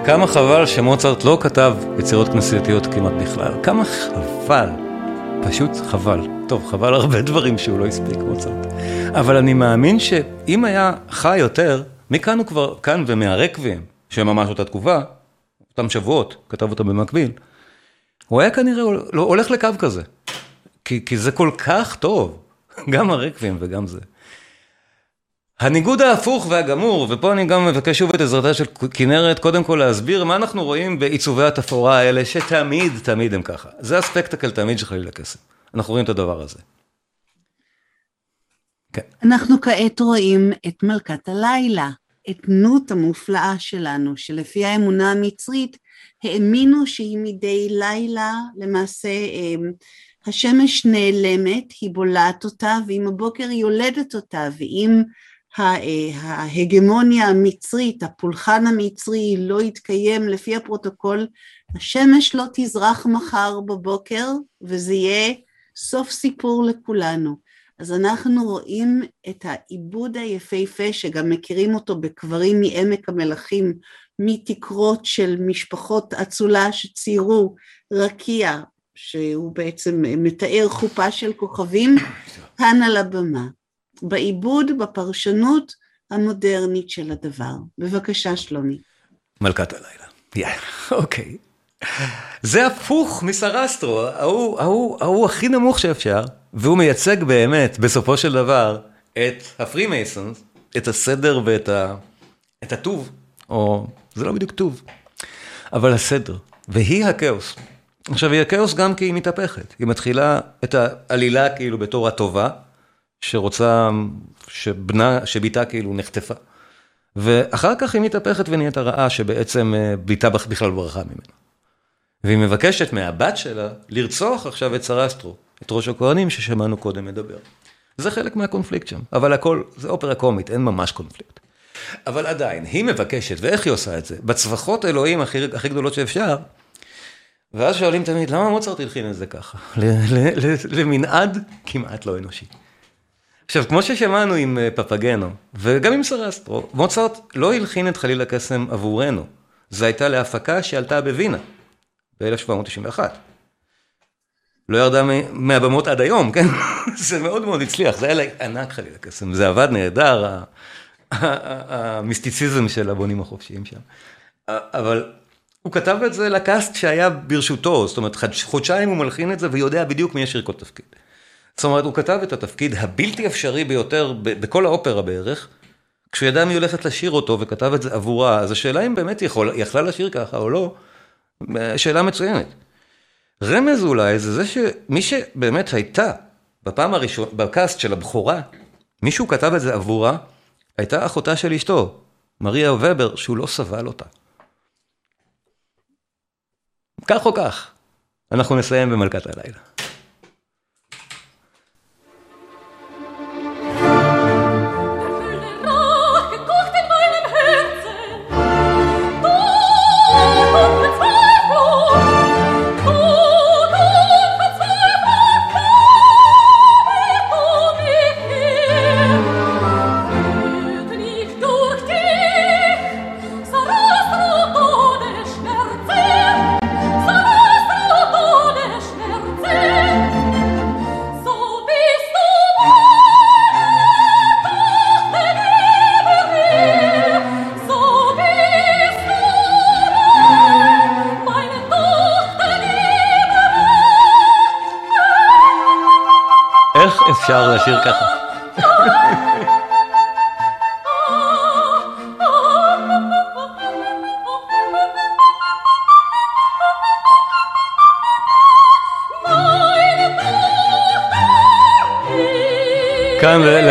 כמה חבל שמוצרט לא כתב יצירות כנסייתיות כמעט בכלל. כמה חבל. פשוט חבל. טוב, חבל הרבה דברים שהוא לא הספיק, מוצרט. אבל אני מאמין שאם היה חי יותר, מכאן הוא כבר, כאן ומהרקבים, שהם ממש אותה תגובה, אותם שבועות, כתב אותם במקביל, הוא היה כנראה לא, הולך לקו כזה. כי, כי זה כל כך טוב, גם הרקבים וגם זה. הניגוד ההפוך והגמור, ופה אני גם מבקש שוב את עזרתה של כנרת, קודם כל להסביר מה אנחנו רואים בעיצובי התפאורה האלה, שתמיד, תמיד הם ככה. זה הספקטקל תמיד של חליל הקסם. אנחנו רואים את הדבר הזה. כן. אנחנו כעת רואים את מלכת הלילה, את נות המופלאה שלנו, שלפי האמונה המצרית, האמינו שהיא מדי לילה, למעשה אמ, השמש נעלמת, היא בולעת אותה, ועם הבוקר היא יולדת אותה, ואם ההגמוניה המצרית, הפולחן המצרי לא יתקיים לפי הפרוטוקול, השמש לא תזרח מחר בבוקר וזה יהיה סוף סיפור לכולנו. אז אנחנו רואים את העיבוד היפהפה שגם מכירים אותו בקברים מעמק המלכים, מתקרות של משפחות אצולה שציירו רקיע, שהוא בעצם מתאר חופה של כוכבים, כאן על הבמה. בעיבוד, בפרשנות המודרנית של הדבר. בבקשה, שלומי. מלכת הלילה. יאללה, אוקיי. זה הפוך מזרסטרו, ההוא, ההוא, ההוא הכי נמוך שאפשר, והוא מייצג באמת, בסופו של דבר, את ה Freemasons, את הסדר ואת ה... את הטוב, או זה לא בדיוק טוב, אבל הסדר, והיא הכאוס. עכשיו, היא הכאוס גם כי היא מתהפכת, היא מתחילה את העלילה כאילו בתור הטובה, שרוצה, שבנה, שביתה כאילו נחטפה. ואחר כך היא מתהפכת ונהיית הרעה שבעצם אה, ביתה בכלל ברחה ממנה. והיא מבקשת מהבת שלה לרצוח עכשיו את סרסטרו, את ראש הכהנים ששמענו קודם מדבר. זה חלק מהקונפליקט שם, אבל הכל, זה אופרה קומית, אין ממש קונפליקט. אבל עדיין, היא מבקשת, ואיך היא עושה את זה? בצווחות אלוהים הכי, הכי גדולות שאפשר, ואז שואלים תמיד, למה מוצרט הלחין את זה ככה? למנעד כמעט לא אנושי. עכשיו, כמו ששמענו עם אה, פפגנו, וגם עם סרסטרו, מוצרט לא הלחין את חליל הקסם עבורנו. זו הייתה להפקה שעלתה בווינה, ב-1791. לא ירדה מהבמות עד היום, כן? זה מאוד מאוד הצליח, זה היה ענק חליל הקסם, זה עבד נהדר, המיסטיציזם של הבונים החופשיים שם. אבל הוא כתב את זה לקאסט שהיה ברשותו, זאת אומרת, חודשיים הוא מלחין את זה ויודע בדיוק מי ישיר כל תפקיד. זאת אומרת, הוא כתב את התפקיד הבלתי אפשרי ביותר בכל האופרה בערך, כשהוא ידע מי הולכת לשיר אותו וכתב את זה עבורה, אז השאלה אם באמת יכול, יכלה לשיר ככה או לא, שאלה מצוינת. רמז אולי זה זה שמי שבאמת הייתה בפעם הראשונה, בקאסט של הבכורה, מישהו כתב את זה עבורה, הייתה אחותה של אשתו, מריה ובר, שהוא לא סבל אותה. כך או כך, אנחנו נסיים במלכת הלילה.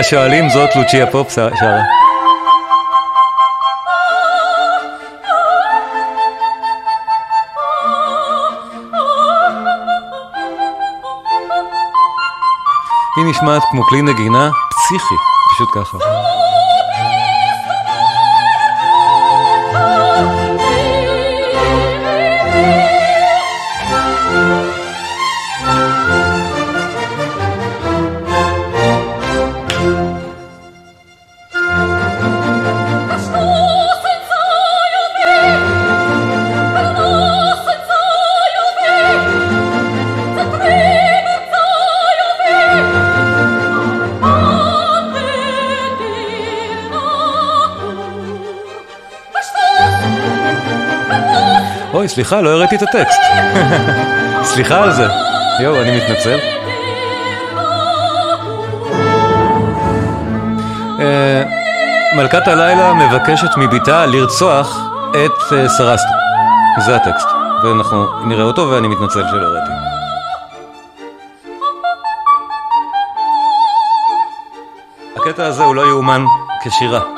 כאן לשואלים זאת לוצ'יה פופ שרה. היא נשמעת כמו כלי נגינה פסיכי, פשוט ככה. סליחה, לא הראיתי את הטקסט. סליחה על זה. יואו, אני מתנצל. אה, מלכת הלילה מבקשת מביתה לרצוח את אה, סרסטו. זה הטקסט. ואנחנו נראה אותו ואני מתנצל שלא הראיתי. הקטע הזה הוא לא יאומן כשירה.